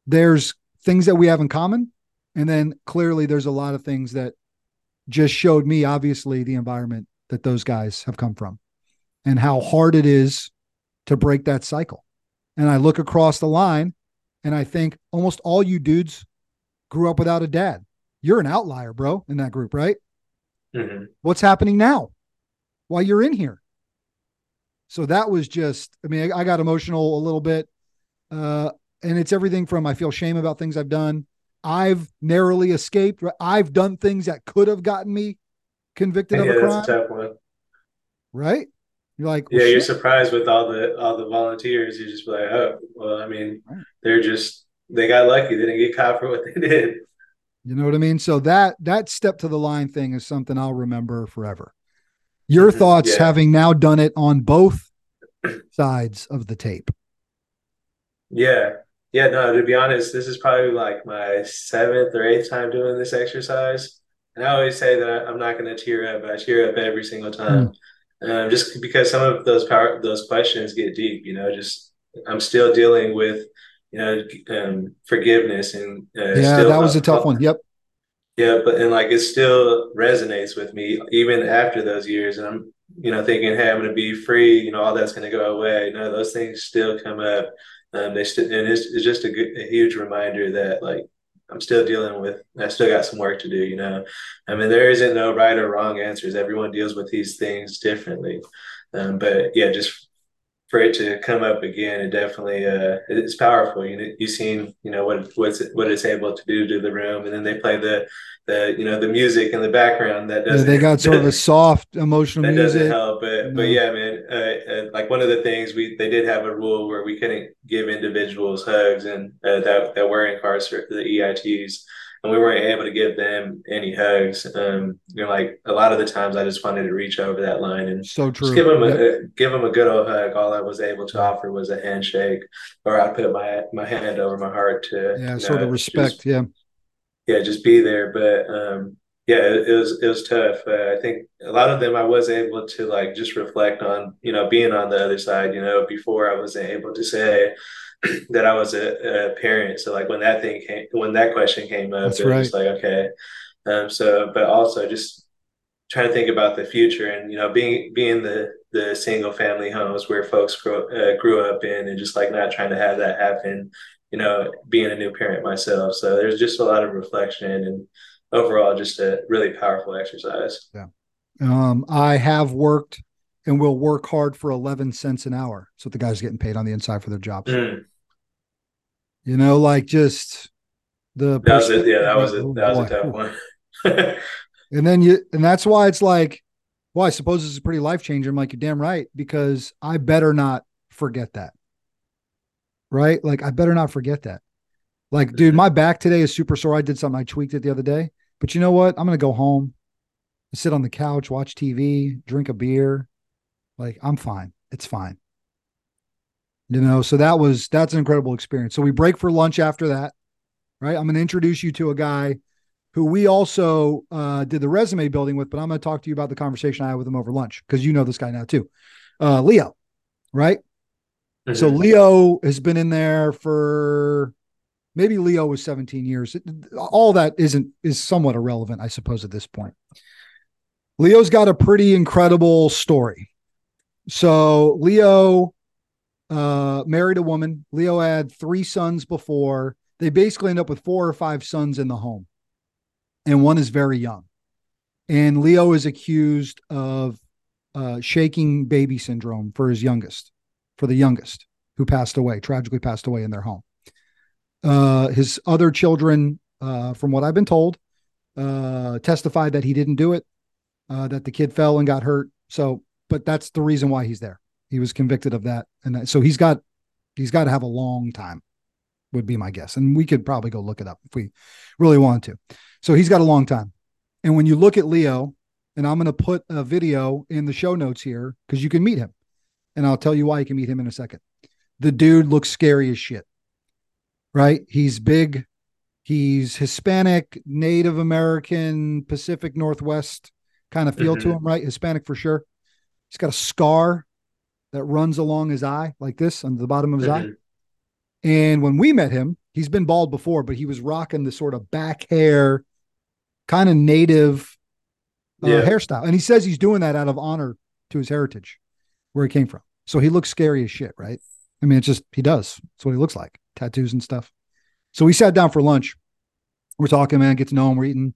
there's things that we have in common. And then clearly there's a lot of things that just showed me obviously the environment that those guys have come from and how hard it is to break that cycle. And I look across the line and I think almost all you dudes grew up without a dad. You're an outlier, bro, in that group, right? Mm-hmm. What's happening now while you're in here? So that was just, I mean, I, I got emotional a little bit. Uh, and it's everything from I feel shame about things I've done. I've narrowly escaped. I've done things that could have gotten me convicted yeah, of a crime. A. Right? You're like, well, yeah, shit. you're surprised with all the all the volunteers. You just be like, oh, well, I mean, right. they're just they got lucky. They didn't get caught for what they did. You know what I mean? So that that step to the line thing is something I'll remember forever. Your mm-hmm. thoughts, yeah. having now done it on both sides of the tape. Yeah, yeah. No, to be honest, this is probably like my seventh or eighth time doing this exercise, and I always say that I'm not going to tear up. But I tear up every single time. Mm um, just because some of those power those questions get deep. You know, just I'm still dealing with you know um, forgiveness and uh, yeah, that was a tough one. Yep. Yeah, but and like it still resonates with me even after those years, and I'm you know thinking, hey, I'm going to be free. You know, all that's going to go away. No, those things still come up. Um, they still, and it's, it's just a, good, a huge reminder that like I'm still dealing with. I still got some work to do. You know, I mean, there isn't no right or wrong answers. Everyone deals with these things differently. Um, but yeah, just for it to come up again, it definitely uh, it's powerful. You know, you've seen you know what what's what it's able to do to the room, and then they play the the you know the music in the background that does. Yeah, they got sort of a soft emotional that music. doesn't help, but but yeah, man. Uh, uh, like one of the things we they did have a rule where we couldn't give individuals hugs, and uh, that that were incarcerated, the EITs and we weren't able to give them any hugs. Um, you know, like a lot of the times, I just wanted to reach over that line and so true. give them a yep. give them a good old hug. All I was able to offer was a handshake, or I put my my hand over my heart to yeah, sort know, of respect. Just, yeah, yeah, just be there. But um, yeah, it, it, was it was tough. Uh, I think a lot of them I was able to like just reflect on, you know, being on the other side. You know, before I wasn't able to say that I was a, a, parent. So like when that thing came, when that question came up, That's it was like okay. Um, so, but also just trying to think about the future and you know being being the the single family homes where folks grew, uh, grew up in and just like not trying to have that happen you know being a new parent myself so there's just a lot of reflection and overall just a really powerful exercise yeah um, i have worked and will work hard for 11 cents an hour. So the guys getting paid on the inside for their jobs. Mm. You know, like just the that was it. Yeah, that was it. That was a tough one. and then you, and that's why it's like, well, I suppose this is pretty life changing. I'm like, you're damn right, because I better not forget that. Right? Like, I better not forget that. Like, dude, my back today is super sore. I did something, I tweaked it the other day. But you know what? I'm going to go home, sit on the couch, watch TV, drink a beer, like I'm fine. It's fine. You know, so that was that's an incredible experience. So we break for lunch after that, right? I'm going to introduce you to a guy who we also uh, did the resume building with, but I'm going to talk to you about the conversation I had with him over lunch because you know this guy now too, uh, Leo, right? Mm-hmm. So Leo has been in there for maybe Leo was 17 years. All that isn't is somewhat irrelevant, I suppose, at this point. Leo's got a pretty incredible story. So Leo uh, married a woman. Leo had three sons before. They basically end up with four or five sons in the home, and one is very young. And Leo is accused of uh, shaking baby syndrome for his youngest, for the youngest who passed away, tragically passed away in their home. Uh, his other children, uh, from what I've been told, uh, testified that he didn't do it, uh, that the kid fell and got hurt. So but that's the reason why he's there. He was convicted of that, and that, so he's got he's got to have a long time, would be my guess. And we could probably go look it up if we really wanted to. So he's got a long time. And when you look at Leo, and I'm going to put a video in the show notes here because you can meet him, and I'll tell you why you can meet him in a second. The dude looks scary as shit. Right? He's big. He's Hispanic, Native American, Pacific Northwest kind of feel to Mhm. him, right? Hispanic for sure. He's got a scar that runs along his eye like this on the bottom of his eye. Mhm. And when we met him, he's been bald before, but he was rocking the sort of back hair, kind of native uh, Yeah. hairstyle. And he says he's doing that out of honor to his heritage, where he came from. So he looks scary as shit, right? I mean, it's just, he does. That's what he looks like tattoos and stuff. So we sat down for lunch. We're talking, man, get to know him. We're eating.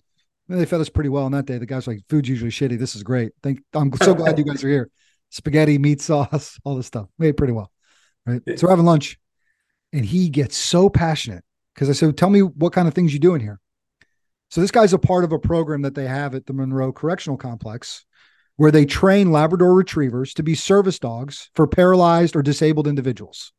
They fed us pretty well on that day. The guy's like, food's usually shitty. This is great. Thank, I'm so glad you guys are here. Spaghetti, meat sauce, all this stuff. We ate pretty well. Right. So we're having lunch and he gets so passionate because I said, Tell me what kind of things you do in here. So this guy's a part of a program that they have at the Monroe Correctional Complex where they train Labrador retrievers to be service dogs for paralyzed or disabled individuals.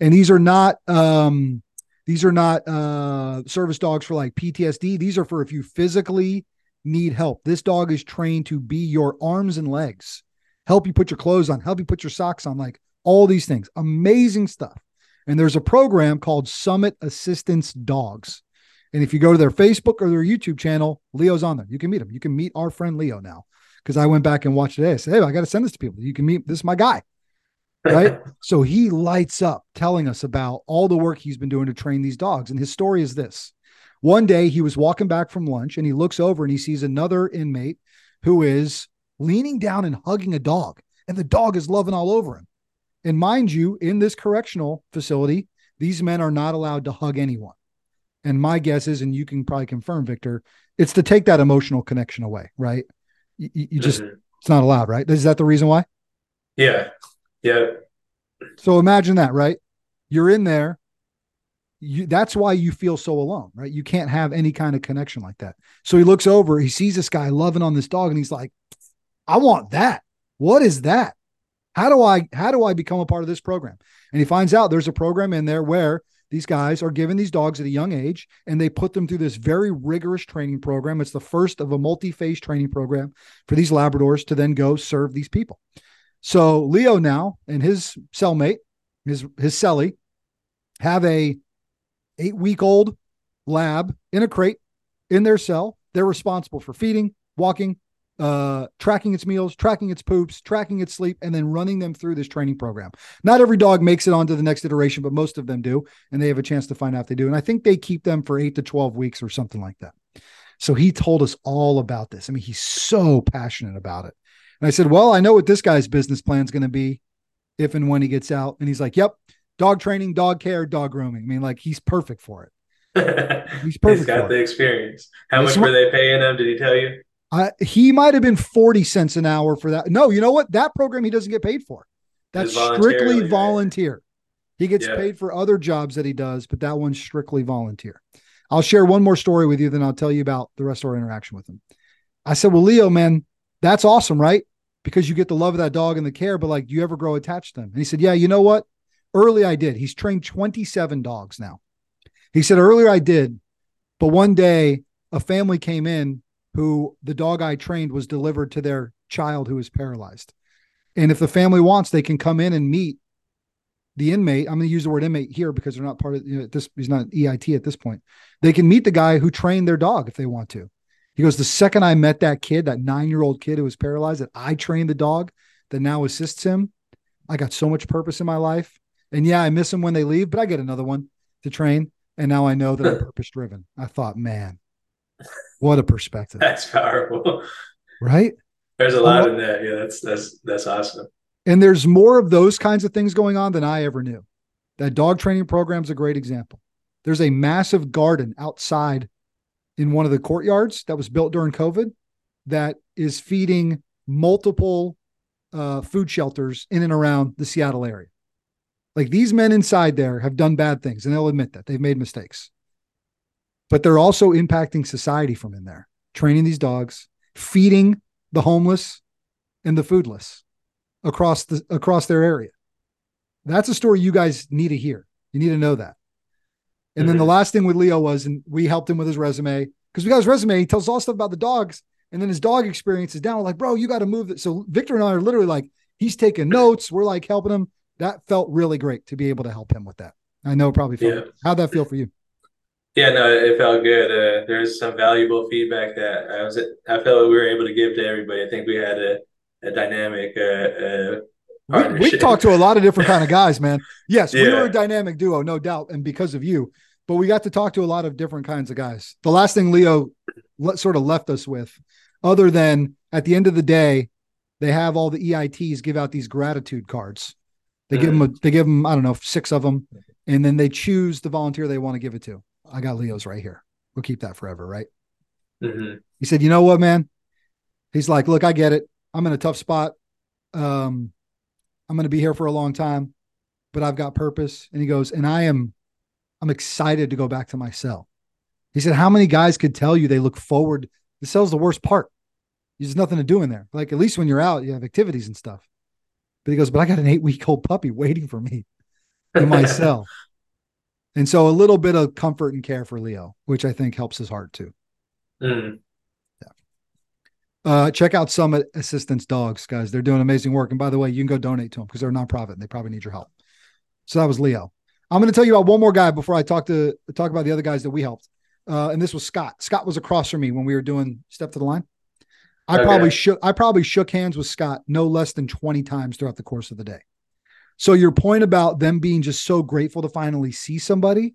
And these are not um these are not uh service dogs for like PTSD. These are for if you physically need help. This dog is trained to be your arms and legs, help you put your clothes on, help you put your socks on, like all these things. Amazing stuff. And there's a program called Summit Assistance Dogs. And if you go to their Facebook or their YouTube channel, Leo's on there. You can meet him. You can meet our friend Leo now. Because I went back and watched today. I said, Hey, I got to send this to people. You can meet this is my guy. Right. so he lights up telling us about all the work he's been doing to train these dogs. And his story is this. One day he was walking back from lunch and he looks over and he sees another inmate who is leaning down and hugging a dog. And the dog is loving all over him. And mind you, in this correctional facility, these men are not allowed to hug anyone. And my guess is, and you can probably confirm, Victor, it's to take that emotional connection away, right? You, you just, Mhm. it's not allowed, right? Is that the reason why? yeah, yeah, So imagine that, right? You're in there. You, that's why you feel so alone, right? You can't have any kind of connection like that. So he looks over, he sees this guy loving on this dog, and he's like, I want that. What is that? How do I how do I become a part of this program? And he finds out there's a program in there where these guys are given these dogs at a young age and they put them through this very rigorous training program. It's the first of a multi-phase training program for these Labradors to then go serve these people. So Leo now and his cellmate, his his cellie, have a eight week old lab in a crate in their cell. They're responsible for feeding, walking, uh, tracking its meals, tracking its poops, tracking its sleep, and then running them through this training program. Not every dog makes it on to the next iteration, but most of them do, and they have a chance to find out they do. And I think they keep them for eight to twelve weeks or something like that. So he told us all about this. I mean, he's so passionate about it. And I said, Well, I know what this guy's business plan is going to be if and when he gets out. And he's like, Yep, dog training, dog care, dog grooming. I mean, like he's perfect for it. He's perfect He's got the it. experience. How much were they paying him? Did he tell you? I, he might have been 40 cents an hour for that. No, you know what? That program he doesn't get paid for. That's strictly right? volunteer. He gets Yeah. paid for other jobs that he does, but that one's strictly volunteer. I'll share one more story with you, then I'll tell you about the rest of our interaction with him. I said, Well, Leo, man, that's awesome, right? Because you get the love of that dog and the care, but like, do you ever grow attached to them? And he said, Yeah, you know what? Early I did. He's trained 27 dogs now. He said, Earlier I did, but one day a family came in who the dog I trained was delivered to their child who is paralyzed. And if the family wants, they can come in and meet the inmate. I'm going to use the word inmate here because they're not part of you know, this. He's not EIT at this point. They can meet the guy who trained their dog if they want to. He goes, the second I met that kid, that nine year old kid who was paralyzed, that I trained the dog that now assists him, I got so much purpose in my life. And yeah, I miss them when they leave, but I get another one to train. And now I know that I'm purpose driven. I thought, man, what a perspective, That's powerful. right? There's a lot in that. Yeah, that's that's that's awesome. And there's more of those kinds of things going on than I ever knew. That dog training program is a great example. There's a massive garden outside in one of the courtyards that was built during COVID that is feeding multiple uh, food shelters in and around the Seattle area. Like these men inside there have done bad things and they'll admit that they've made mistakes. But they're also impacting society from in there, training these dogs, feeding the homeless and the foodless across the across their area. That's a story you guys need to hear. You need to know that. And then the last thing with Leo was, and we helped him with his resume because we got his resume. He tells all stuff about the dogs, and then his dog experience is down. We're like, bro, you got to move it. So Victor and I are literally like, he's taking notes. We're like helping him. That felt really great to be able to help him with that. I know probably felt. Yeah. How'd that feel for you? Yeah, no, it felt good. Uh, there's some valuable feedback that I was. I felt we were able to give to everybody. I think we had a, a dynamic. Uh, uh, we, we talked to a lot of different kind of guys, man. Yes, yeah. we were a dynamic duo, no doubt, and because of you. But we got to talk to a lot of different kinds of guys. The last thing Leo sort of left us with, other than at the end of the day, they have all the EITs give out these gratitude cards. They mm. give them a, they give them I don't know six of them, and then they choose the volunteer they want to give it to. I got Leo's right here. We'll keep that forever, right? Mm-hmm. He said, "You know what, man?" He's like, "Look, I get it. I'm in a tough spot. Um, I'm going to be here for a long time, but I've got purpose." And he goes, "And I am, I'm excited to go back to my cell." He said, "How many guys could tell you they look forward? The cell's the worst part. There's nothing to do in there. Like at least when you're out, you have activities and stuff." But he goes, "But I got an eight week old puppy waiting for me in my cell." And so a little bit of comfort and care for Leo, which I think helps his heart too. Mm. Yeah. Uh, check out Summit Assistance Dogs, guys. They're doing amazing work. And by the way, you can go donate to them because they're a nonprofit and they probably need your help. So that was Leo. I'm going to tell you about one more guy before I talk to talk about the other guys that we helped. Uh, and this was Scott. Scott was across from me when we were doing step to the line. I okay. probably shook I probably shook hands with Scott no less than 20 times throughout the course of the day. So your point about them being just so grateful to finally see somebody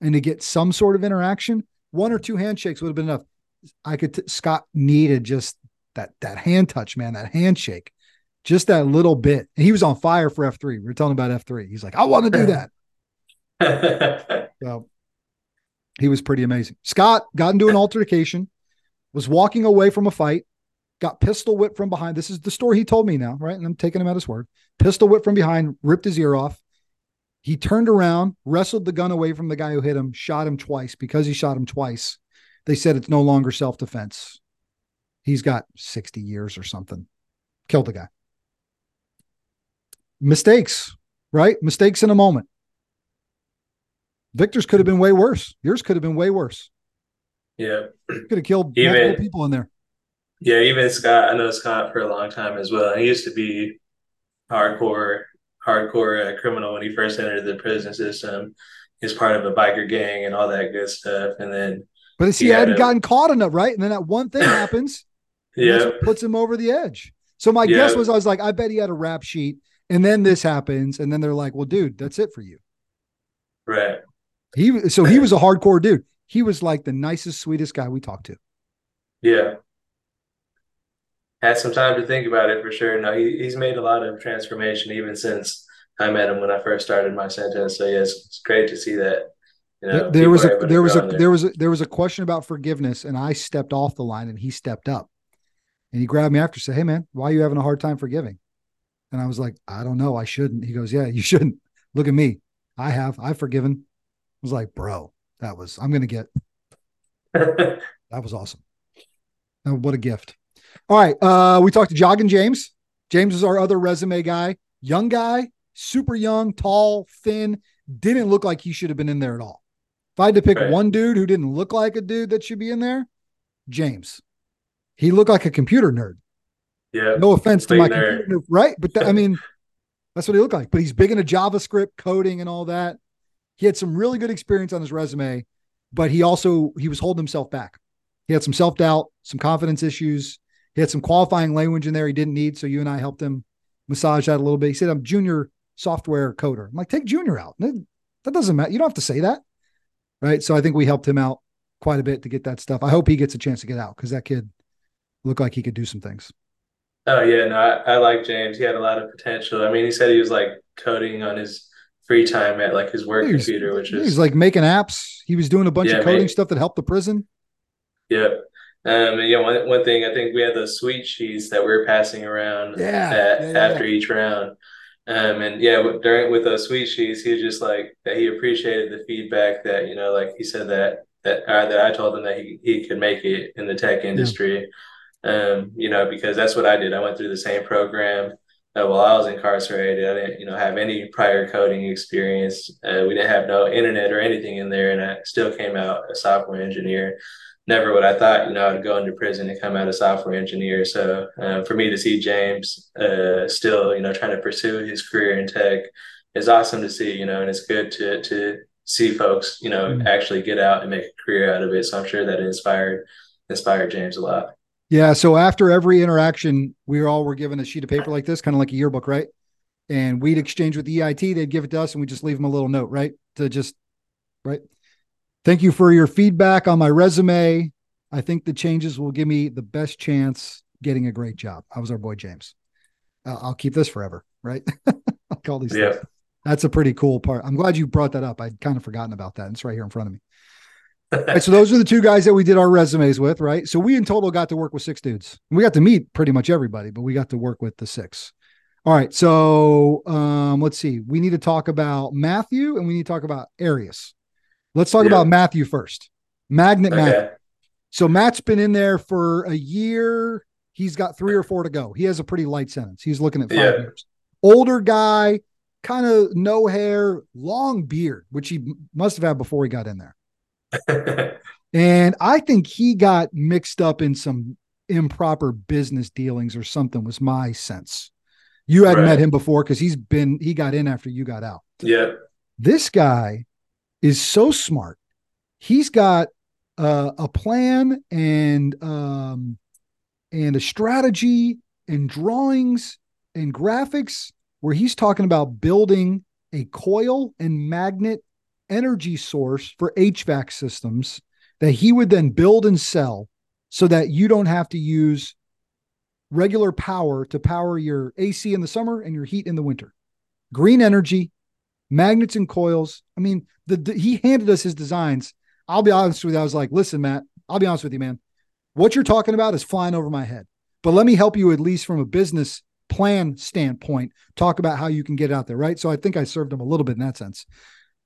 and to get some sort of interaction, one or two handshakes would have been enough. I could t- Scott needed just that that hand touch, man, that handshake, just that little bit. And he was on fire for F three. We are telling about F three. He's like, I want to do that. so he was pretty amazing. Scott got into an altercation, was walking away from a fight, got pistol whipped from behind. This is the story he told me now, right? And I'm taking him at his word. Pistol whipped from behind, ripped his ear off. He turned around, wrestled the gun away from the guy who hit him, shot him twice. Because he shot him twice, they said it's no longer self defense. He's got 60 years or something. Killed the guy. Mistakes, right? Mistakes in a moment. Victor's could have been way worse. Yours could have been way worse. Yeah. Could have killed Even, people in there. Yeah, even Scott, I know Scott for a long time as well. He used to be hardcore, hardcore uh, criminal when he first entered the prison system. He's part of a biker gang and all that good stuff. And then, but he, he hadn't gotten caught enough, right? And then that one thing happens, yeah, puts him over the edge. So my guess was, I was like, I bet he had a rap sheet, and then this happens, and then they're like, well, dude, that's it for you, right? He so he was a hardcore dude. He was like the nicest, sweetest guy we talked to. Yeah, had some time to think about it for sure. No, he, he's made a lot of transformation even since I met him when I first started my sentence. So yes, it's great to see that. You know, there was a there was a there. there was a there was a question about forgiveness, and I stepped off the line, and he stepped up, and he grabbed me after, said, "Hey man, why are you having a hard time forgiving?" And I was like, "I don't know, I shouldn't." He goes, "Yeah, you shouldn't. Look at me, I have, I've forgiven." I was like, "Bro, that was I'm gonna get." that was awesome. Now, what a gift. All right. Uh, we talked to Jogging James. James is our other resume guy. Young guy, super young, tall, thin, didn't look like he should have been in there at all. If I had to pick right. one dude who didn't look like a dude that should be in there, James. He looked like a computer nerd. Yeah. No offense to my computer nerd, right? But th- I mean, that's what he looked like. But he's big into JavaScript coding and all that. He had some really good experience on his resume, but he also he was holding himself back. He had some self doubt, some confidence issues. He had some qualifying language in there he didn't need. So you and I helped him massage that a little bit. He said, I'm junior software coder. I'm like, take junior out. That doesn't matter. You don't have to say that. Right. So I think we helped him out quite a bit to get that stuff. I hope he gets a chance to get out because that kid looked like he could do some things. Oh yeah, no, I, I like James. He had a lot of potential. I mean, he said he was like coding on his free time at like his work he's, computer, which is he's like making apps. He was doing a bunch yeah, of coding stuff that helped the prison. Yep. Um, and, you know, one, one thing I think we had those sweet sheets that we were passing around yeah, at, yeah, after each round. Um, and yeah, during with those sweet sheets, he was just like that. He appreciated the feedback that you know, like he said that that uh, that I told him that he he could make it in the tech industry. Um, you know, because that's what I did. I went through the same program. Uh, while I was incarcerated, I didn't, you know, have any prior coding experience. Uh, we didn't have no internet or anything in there, and I still came out a software engineer never what I thought, you know, I'd go into prison and come out a software engineer. So uh, for me to see James uh, still, you know, trying to pursue his career in tech is awesome to see, you know, and it's good to to see folks, you know, mm-hmm. actually get out and make a career out of it. So I'm sure that inspired inspired James a lot. Yeah. So after every interaction, we all were given a sheet of paper like this, kind of like a yearbook, right? And we'd exchange with the EIT. They'd give it to us, and we just leave them a little note, right? To just right. Thank you for your feedback on my resume. I think the changes will give me the best chance getting a great job. I was our boy James. Uh, I'll keep this forever, right? I'll call these. Yeah. Things. That's a pretty cool part. I'm glad you brought that up. I'd kind of forgotten about that. It's right here in front of me. Right, so those are the two guys that we did our resumes with, right? So we in total got to work with six dudes. We got to meet pretty much everybody, but we got to work with the six. All right. So um, let's see. We need to talk about Matthew and we need to talk about Arius. Let's talk yeah. about Matthew first. Magnet okay. Matthew. So Matt's been in there for a year. He's got three or four to go. He has a pretty light sentence. He's looking at five yeah. years. Older guy, kind of no hair, long beard, which he must have had before he got in there. and I think he got mixed up in some improper business dealings or something, was my sense. You hadn't right. met him before because he's been, he got in after you got out. Yeah. This guy is so smart. He's got uh, a plan and um, and a strategy and drawings and graphics where he's talking about building a coil and magnet energy source for HVAC systems that he would then build and sell so that you don't have to use regular power to power your AC in the summer and your heat in the winter. Green energy, magnets and coils. I mean, the, the, he handed us his designs. I'll be honest with you. I was like, listen, Matt, I'll be honest with you, man. What you're talking about is flying over my head. But let me help you at least from a business plan standpoint, talk about how you can get out there, right? So I think I served him a little bit in that sense.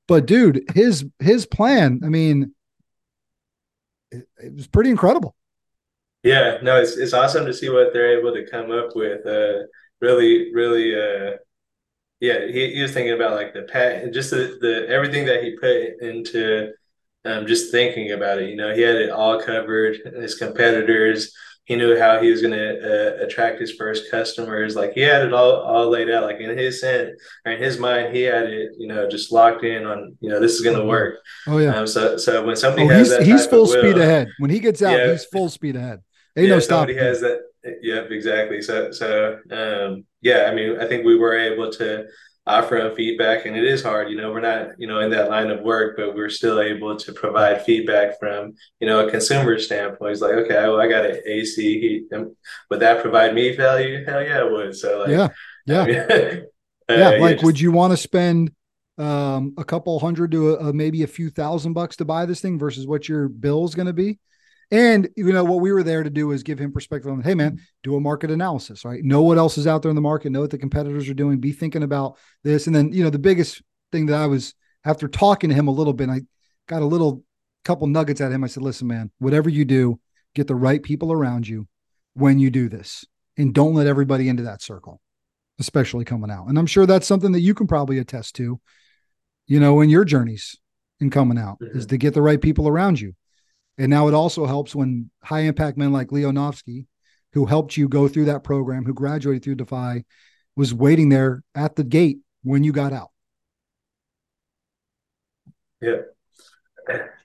But dude, his his plan, I mean, it, it was pretty incredible. Yeah, no, it's it's awesome to see what they're able to come up with. Uh, really, really, uh, yeah. He, he was thinking about like the pat, just the, the everything that he put into um, just thinking about it. You know, he had it all covered. His competitors, he knew how he was going to uh, attract his first customers. Like he had it all all laid out. Like in his head or in his mind, he had it, you know, just locked in on, you know, this is going to mm-hmm. work. Oh yeah. Um, so so when somebody oh, has he's, that, he's full speed ahead. When he gets out, yeah. he's full speed ahead. Ain't yeah, no stop. Somebody has that. Yep, exactly. So so um, yeah, I mean, I think we were able to offer them feedback and it is hard you know we're not you know in that line of work but we're still able to provide feedback from you know a consumer standpoint. It's like okay well i got an ac heat would that provide me value? Hell yeah it would. So like yeah yeah. I mean, uh, yeah like would you want to spend um a couple hundred to a, a, maybe a few thousand bucks to buy this thing versus what your bill is going to be and you know what we were there to do is give him perspective on, hey man, do a market analysis, right? Know what else is out there in the market, know what the competitors are doing, be thinking about this. And then, you know, the biggest thing that I was after talking to him a little bit, I got a little couple nuggets at him. I said, listen, man, whatever you do, get the right people around you when you do this. And don't let everybody into that circle, especially coming out. And I'm sure that's something that you can probably attest to, you know, in your journeys in coming out mm-hmm. is to get the right people around you and now it also helps when high impact men like Leonovsky, who helped you go through that program, who graduated through Defy, was waiting there at the gate when you got out. Yeah.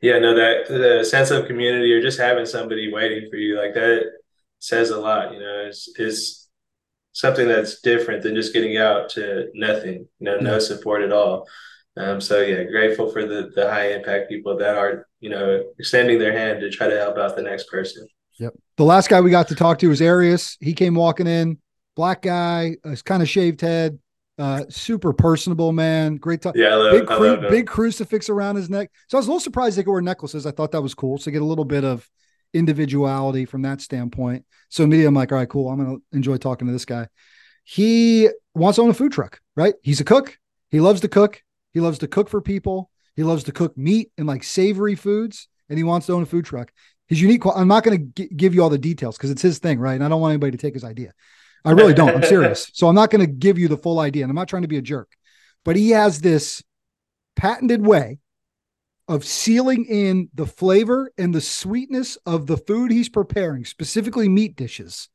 Yeah, no, that the sense of community or just having somebody waiting for you like that says a lot, you know, it's, is something that's different than just getting out to nothing, you know, no support at all. Um, so yeah, grateful for the the high impact people that are you know extending their hand to try to help out the next person. Yep. The last guy we got to talk to was Arius. He came walking in, black guy, uh, kind of shaved head, uh, super personable man. Great talk. Yeah, love, big, cru- big crucifix around his neck. So I was a little surprised they could wear necklaces. I thought that was cool. So get a little bit of individuality from that standpoint. So immediately I'm like, all right, cool. I'm gonna enjoy talking to this guy. He wants to own a food truck, right? He's a cook. He loves to cook. He loves to cook for people. He loves to cook meat and like savory foods, and he wants to own a food truck. His unique. I'm not going to give you all the details because it's his thing, right? And I don't want anybody to take his idea. I really don't. I'm serious. So I'm not going to give you the full idea, and I'm not trying to be a jerk. But he has this patented way of sealing in the flavor and the sweetness of the food he's preparing, specifically meat dishes.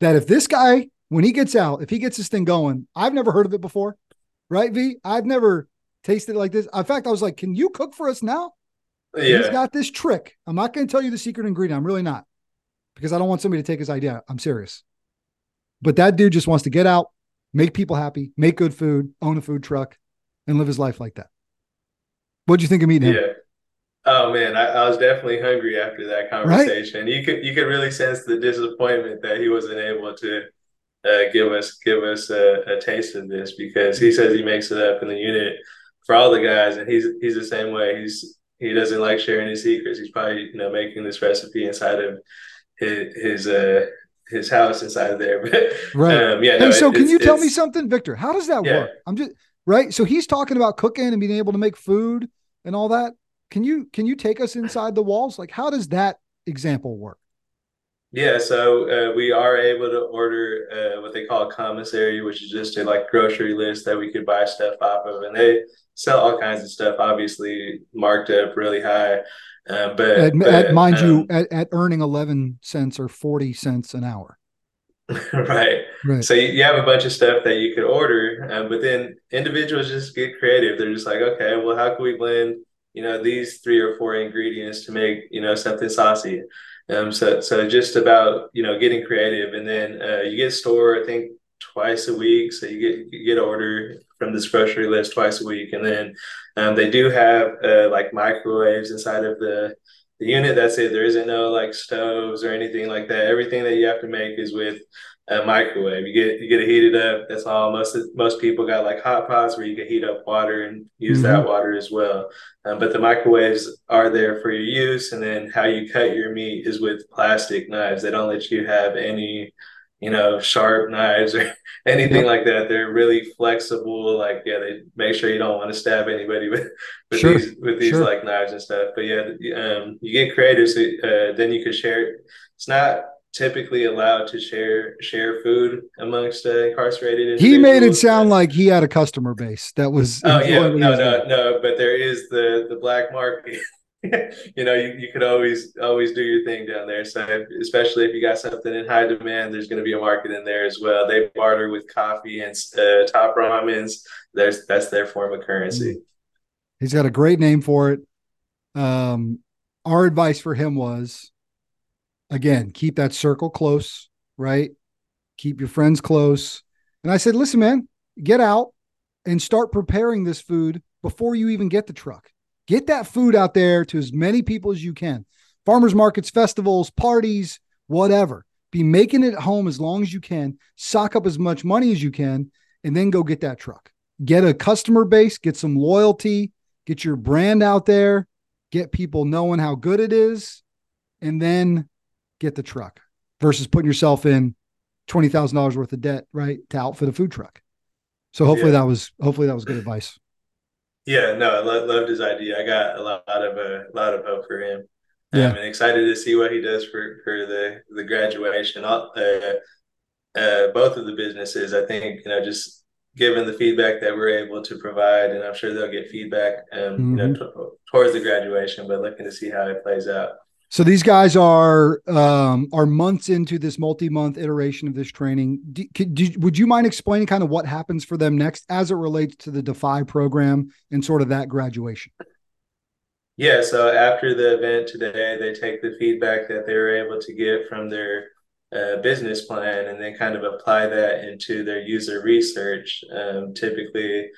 That if this guy, when he gets out, if he gets this thing going, I've never heard of it before, right? V, I've never tasted like this. In fact, I was like, "Can you cook for us now?" Yeah. He's got this trick. I'm not going to tell you the secret ingredient. I'm really not because I don't want somebody to take his idea. I'm serious. But that dude just wants to get out, make people happy, make good food, own a food truck, and live his life like that. What'd you think of meeting him? Yeah. Oh man, I, I, was definitely hungry after that conversation. Right? You could you could really sense the disappointment that he wasn't able to uh, give us give us a, a, taste of this because he says he makes it up in the unit for all the guys, and he's he's the same way. He's he doesn't like sharing his secrets. He's probably you know making this recipe inside of his his uh his house inside of there. But right, um, yeah. No, so can you tell me something, Victor? How does that yeah. work? I'm just right. So he's talking about cooking and being able to make food and all that. Can you can you take us inside the walls? Like, how does that example work? Yeah, so uh, we are able to order uh, what they call a commissary, which is just a like grocery list that we could buy stuff off of, and they sell all kinds of stuff, obviously marked up really high. Uh, but, at, but at, mind um, you, at, at, earning eleven cents or forty cents an hour. right. right. So you, you, have a bunch of stuff that you could order, um, but then individuals just get creative. They're just like, okay, well, how can we blend you know these three or four ingredients to make you know something saucy um so so just about you know getting creative. And then uh, you get store i think twice a week. So you get you get order from this grocery list twice a week. And then um, they do have uh, like microwaves inside of the the unit. That's it. There isn't no like stoves or anything like that. Everything that you have to make is with a microwave. You get you get it heated up. That's all. Most most people got like hot pots where you can heat up water and use mm-hmm. that water as well. Um, but the microwaves are there for your use, and then how you cut your meat is with plastic knives. They don't let you have any, you know, sharp knives or anything like that. They're really flexible. Like yeah, they make sure you don't want to stab anybody with with sure. these with these sure. like knives and stuff. But yeah, um, you get creative. So uh, then you could share. It. it's not typically allowed to share share food amongst uh, incarcerated. He made it sound like he had a customer base that was. Oh yeah, no, no, no. But there is the the black market. you know, you, you could always always do your thing down there. So if, especially if you got something in high demand, there's going to be a market in there as well. They barter with coffee and uh, top ramens. There's that's their form of currency. Mm. He's got a great name for it. Um, our advice for him was again, keep that circle close, right? Keep your friends close. And I said, listen, man, get out and start preparing this food before you even get the truck. Get that food out there to as many people as you can. Farmers markets, festivals, parties, whatever. Be making it at home as long as you can. Sock up as much money as you can, and then go get that truck. Get a customer base, get some loyalty, get your brand out there, get people knowing how good it is, and then get the truck versus putting yourself in twenty thousand dollars worth of debt, right, to outfit a food truck. So hopefully yeah. that was hopefully that was good advice. Yeah, no, I lo- loved his idea. I got a lot of a uh, lot of hope for him. Yeah, I'm excited to see what he does for for the the graduation. Uh, uh, both of the businesses, I think, you know, just given the feedback that we're able to provide, and I'm sure they'll get feedback, um, mm-hmm. you know, mm-hmm. t- towards the graduation. But looking to see how it plays out. So these guys are um, are months into this multi-month iteration of this training. Do, do, would you mind explaining kind of what happens for them next as it relates to the Defy program and sort of that graduation? Yeah. So after the event today, they take the feedback that they were able to get from their uh, business plan and then kind of apply that into their user research. Um, typically,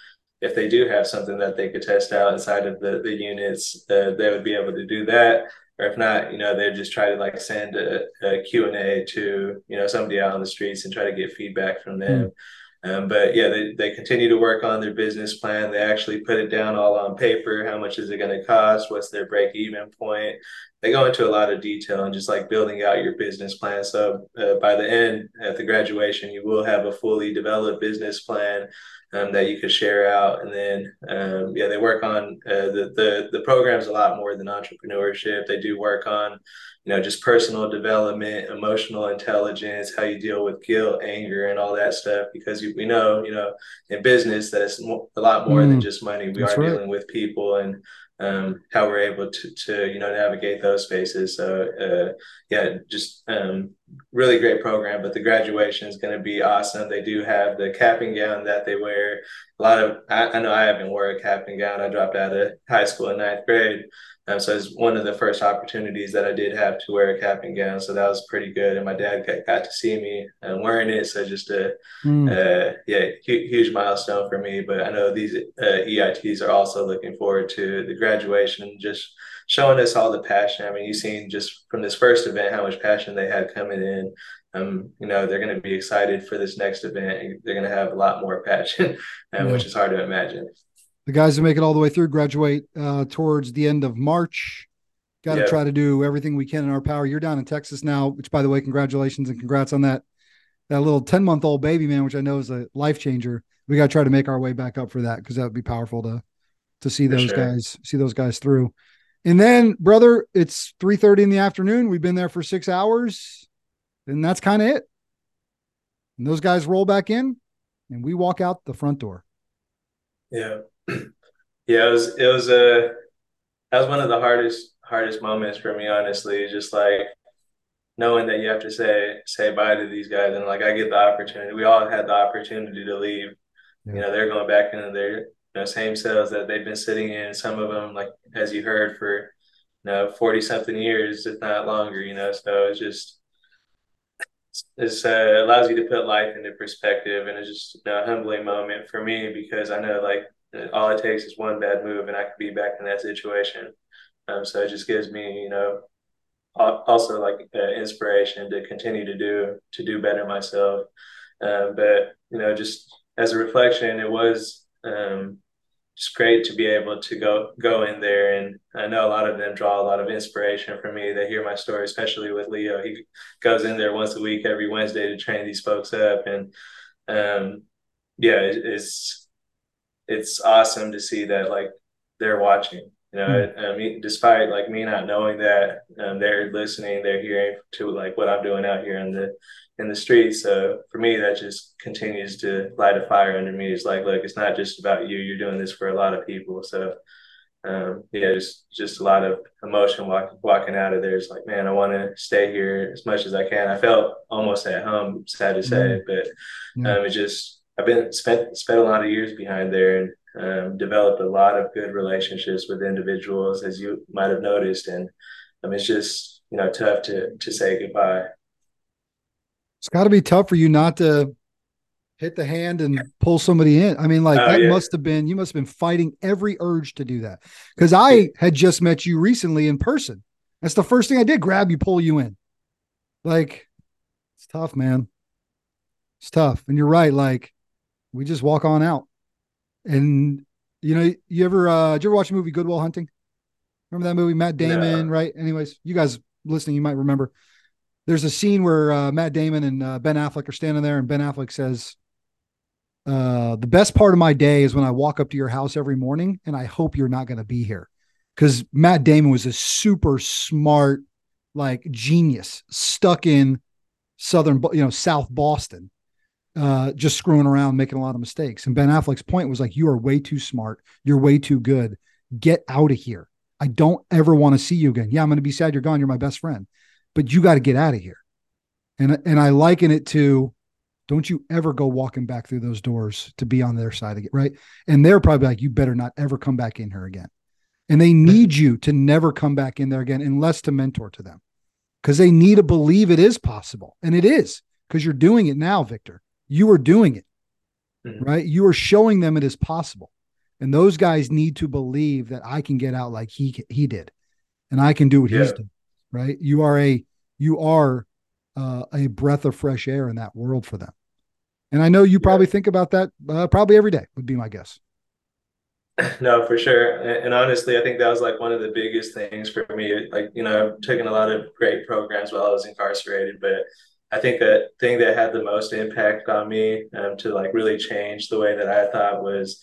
if they do have something that they could test out inside of the, the units, uh, they would be able to do that or if not, you know, they just try to like send a, a Q&A to, you know, somebody out on the streets and try to get feedback from them. Mm. Um, but yeah, they, they continue to work on their business plan. They actually put it down all on paper. How much is it going to cost? What's their break even point? They go into a lot of detail and just like building out your business plan. So uh, by the end, at the graduation, you will have a fully developed business plan um, that you could share out. And then, um, yeah, they work on uh, the, the, the program's a lot more than entrepreneurship. They do work on, you know, just personal development, emotional intelligence, how you deal with guilt, anger, and all that stuff. Because we know, you know, in business that it's a lot more mm, than just money. We are right. dealing with people and um, how we're able to, to, you know, navigate those spaces. So, uh, yeah, just um, really great program, but the graduation is going to be awesome. They do have the cap and gown that they wear. A lot of, I, I know I haven't worn a cap and gown. I dropped out of high school in ninth grade. Um, so it's one of the first opportunities that I did have to wear a cap and gown. So that was pretty good. And my dad got, got to see me um, wearing it. So just a, mm. uh, yeah, huge, huge milestone for me. But I know these uh, EITs are also looking forward to the graduation, just showing us all the passion. I mean, you've seen just from this first event how much passion they had coming in. Um, you know, they're going to be excited for this next event. They're going to have a lot more passion, um, yeah. which is hard to imagine. The guys who make it all the way through graduate uh, towards the end of March. Got to try to do everything we can in our power. You're down in Texas now, which, by the way, congratulations and congrats on that that little 10 month old baby man, which I know is a life changer. We got to try to make our way back up for that because that would be powerful to to see those sure. guys see those guys through. And then, brother, it's 3:30 in the afternoon. We've been there for six hours, and that's kind of it. And those guys roll back in, and we walk out the front door. Yeah, yeah. It was it was a uh, that was one of the hardest hardest moments for me, honestly. Just like knowing that you have to say say bye to these guys, and like I get the opportunity. We all had the opportunity to leave. Yeah. You know, they're going back into their know, same cells that they've been sitting in. Some of them, like as you heard, for you know, forty something years, if not longer. You know, so it's just it's uh, allows you to put life into perspective, and it's just you know, a humbling moment for me because I know like all it takes is one bad move, and I could be back in that situation. Um, so it just gives me, you know, also like uh, inspiration to continue to do to do better myself. Uh, but you know, just as a reflection, it was um, just great to be able to go go in there and I know a lot of them draw a lot of inspiration from me. They hear my story, especially with Leo. He goes in there once a week, every Wednesday, to train these folks up, and um, yeah, it, it's it's awesome to see that like they're watching. You know, mm. I mean, despite like me not knowing that, um, they're listening, they're hearing to like what I'm doing out here in the in the streets. So for me, that just continues to light a fire under me. It's like, look, it's not just about you. You're doing this for a lot of people. So um, yeah, just just a lot of emotion walking walking out of there. It's like, man, I want to stay here as much as I can. I felt almost at home, sad to say, mm. but um, it just I've been spent spent a lot of years behind there and um, developed a lot of good relationships with individuals, as you might have noticed, and it's just you know tough to to say goodbye. It's got to be tough for you not to hit the hand and pull somebody in. I mean, like oh, that yeah. must have been you must have been fighting every urge to do that because I had just met you recently in person. That's the first thing I did: grab you, pull you in. Like it's tough, man. It's tough, and you're right. Like we just walk on out. And you know, you ever uh did you ever watch the movie Good Will Hunting? Remember that movie? Matt Damon, no. right? Anyways, you guys listening, you might remember. There's a scene where uh, Matt Damon and uh, Ben Affleck are standing there, and Ben Affleck says, uh, "The best part of my day is when I walk up to your house every morning, and I hope you're not going to be here." Because Matt Damon was a super smart, like genius, stuck in southern, you know, South Boston, uh, just screwing around, making a lot of mistakes. And Ben Affleck's point was like, you are way too smart. You're way too good. Get out of here. I don't ever want to see you again. Yeah, I'm going to be sad you're gone. You're my best friend, but you got to get out of here. And and I liken it to, don't you ever go walking back through those doors to be on their side again, right? And they're probably like, you better not ever come back in here again. And they need you to never come back in there again, unless to mentor to them, because they need to believe it is possible, and it is because you're doing it now, Victor you are doing it, mm-hmm. right? You are showing them it is possible. And those guys need to believe that I can get out like he he did, and I can do what yeah. he's doing. Right? You are a you are uh, a breath of fresh air in that world for them. And I know you probably yeah. think about that uh, probably every day. Would be my guess. No, for sure. And, and, honestly, I think that was like one of the biggest things for me. Like, you know, I've taken a lot of great programs while I was incarcerated, but I think the thing that had the most impact on me um, to like really change the way that I thought was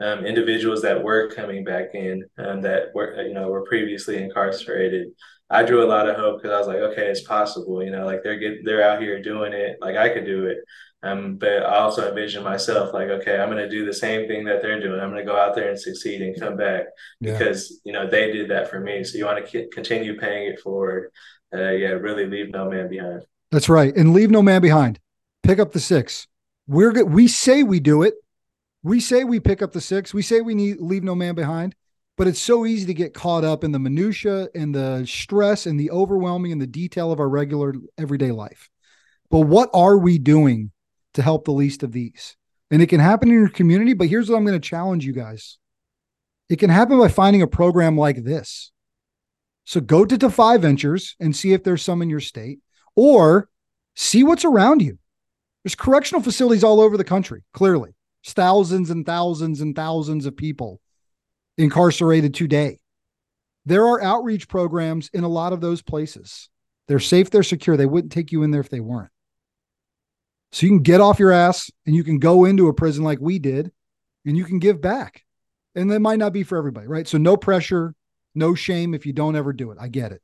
um, individuals that were coming back in um, that were you know were previously incarcerated. I drew a lot of hope because I was like, okay, it's possible. You know, like they're get, they're out here doing it. Like I could do it. Um, but I also envision myself like, okay, I'm going to do the same thing that they're doing. I'm going to go out there and succeed and come back yeah. because you know they did that for me. So you want to c- continue paying it forward. Uh, yeah, really leave no man behind. That's right. And leave no man behind. Pick up the six. We're good. We say we do it. We say we pick up the six. We say we need leave no man behind. But it's so easy to get caught up in the minutia and the stress and the overwhelming and the detail of our regular everyday life. But what are we doing to help the least of these? And it can happen in your community, but here's what I'm going to challenge you guys. It can happen by finding a program like this. So go to Defy Ventures and see if there's some in your state or see what's around you. There's correctional facilities all over the country, clearly. There's thousands and thousands and thousands of people incarcerated today. There are outreach programs in a lot of those places. They're safe, they're secure. They wouldn't take you in there if they weren't. So you can get off your ass and you can go into a prison like we did and you can give back. And that might not be for everybody, right? So no pressure, no shame if you don't ever do it. I get it.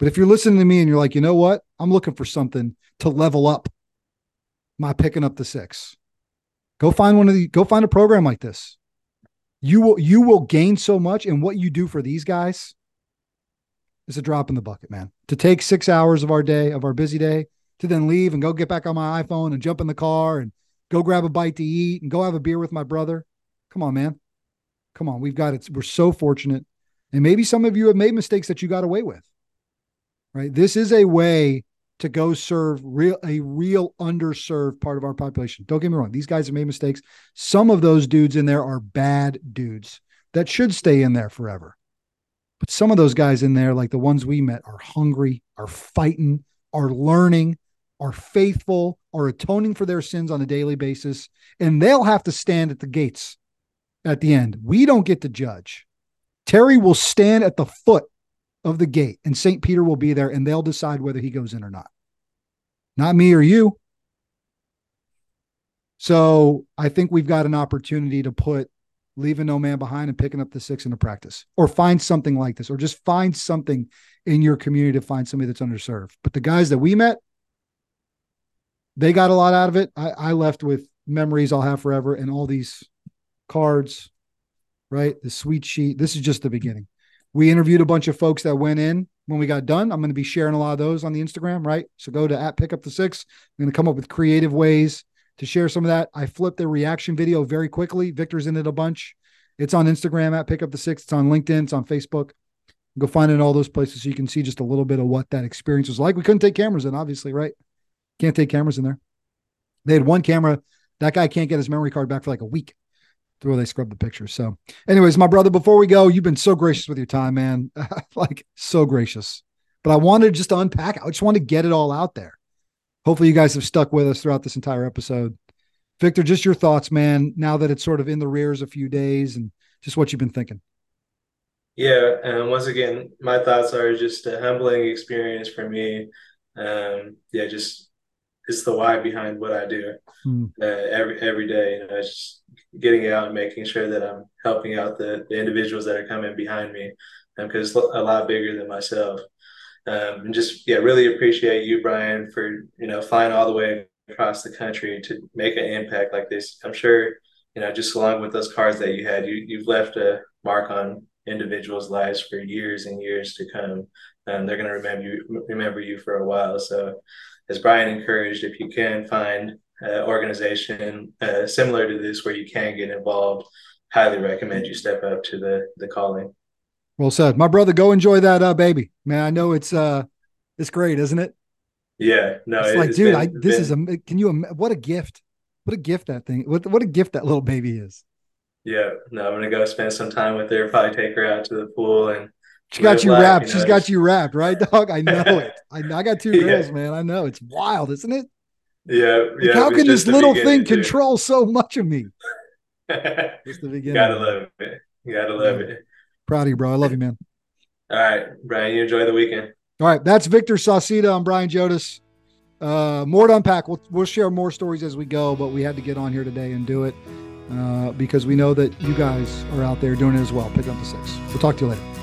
But if you're listening to me and you're like, you know what? I'm looking for something to level up my picking up the six. Go find one of the go find a program like this. You will you will gain so much and what you do for these guys is a drop in the bucket man. To take six hours of our day of our busy day to then leave and go get back on my iphone and jump in the car and go grab a bite to eat and go have a beer with my brother. Come on man. Come on. We've got it. We're so fortunate. And maybe some of you have made mistakes that you got away with right this is a way to go serve real a real underserved part of our population. Don't get me wrong; these guys have made mistakes. Some of those dudes in there are bad dudes that should stay in there forever. But some of those guys in there, like the ones we met, are hungry, are fighting, are learning, are faithful, are atoning for their sins on a daily basis, and they'll have to stand at the gates at the end. We don't get to judge. Terry will stand at the foot of the gate, and St. Peter will be there, and they'll decide whether he goes in or not. Not me or you. So I think we've got an opportunity to put leaving no man behind and picking up the six into practice, or find something like this, or just find something in your community to find somebody that's underserved. But the guys that we met, they got a lot out of it. I, I left with memories I'll have forever and all these cards, right? The sweet sheet. This is just the beginning. We interviewed a bunch of folks that went in when we got done. I'm going to be sharing a lot of those on the Instagram, right? So go to at pick up the six. I'm going to come up with creative ways to share some of that. I flipped the reaction video very quickly. Victor's in it a bunch. It's on Instagram at pick up the six. It's on LinkedIn. It's on Facebook. Go find it in all those places so you can see just a little bit of what that experience was like. We couldn't take cameras in, obviously, right? Can't take cameras in there. They had one camera. That guy can't get his memory card back for like a week where they scrub the pictures. So, anyways, my brother, before we go, you've been so gracious with your time, man. like so gracious. But I wanted just to unpack. I just wanted to get it all out there. Hopefully, you guys have stuck with us throughout this entire episode. Victor, just your thoughts, man. Now that it's sort of in the rears a few days, and just what you've been thinking. Yeah, and once again, my thoughts are just a humbling experience for me. Um, yeah, just it's the why behind what I do hmm. uh, every every day. You know, it's just getting out and making sure that I'm helping out the, the individuals that are coming behind me, because um, it's a lot bigger than myself. Um, and just yeah, really appreciate you, Brian, for you know flying all the way across the country to make an impact like this. I'm sure you know just along with those cards that you had, you you've left a mark on individuals' lives for years and years to come. Um, they're going to remember you remember you for a while. So, as Brian encouraged, if you can find uh, organization uh, similar to this where you can get involved, highly recommend you step up to the the calling. Well said, my brother. Go enjoy that uh, baby, man. I know it's uh it's great, isn't it? Yeah, no, it's it, like, dude, I this been... is a can you what a gift, what a gift that thing, what what a gift that little baby is. Yeah, no, I'm gonna go spend some time with her. Probably take her out to the pool and. She got you life, wrapped. You know, She's got you wrapped, right, dog? I know it. I, I got two girls, yeah. man. I know it's wild, isn't it? Yeah, yeah. how can this little thing too. control so much of me? just the beginning. Gotta love it. Gotta love it. Proud of you, bro. I love you, man. All right, Brian. You enjoy the weekend. All right, that's Victor Sauceda. I'm Brian Jodas. Uh, more to unpack. We'll we'll share more stories as we go, but we had to get on here today and do it uh, because we know that you guys are out there doing it as well. Pick up the six. We'll talk to you later.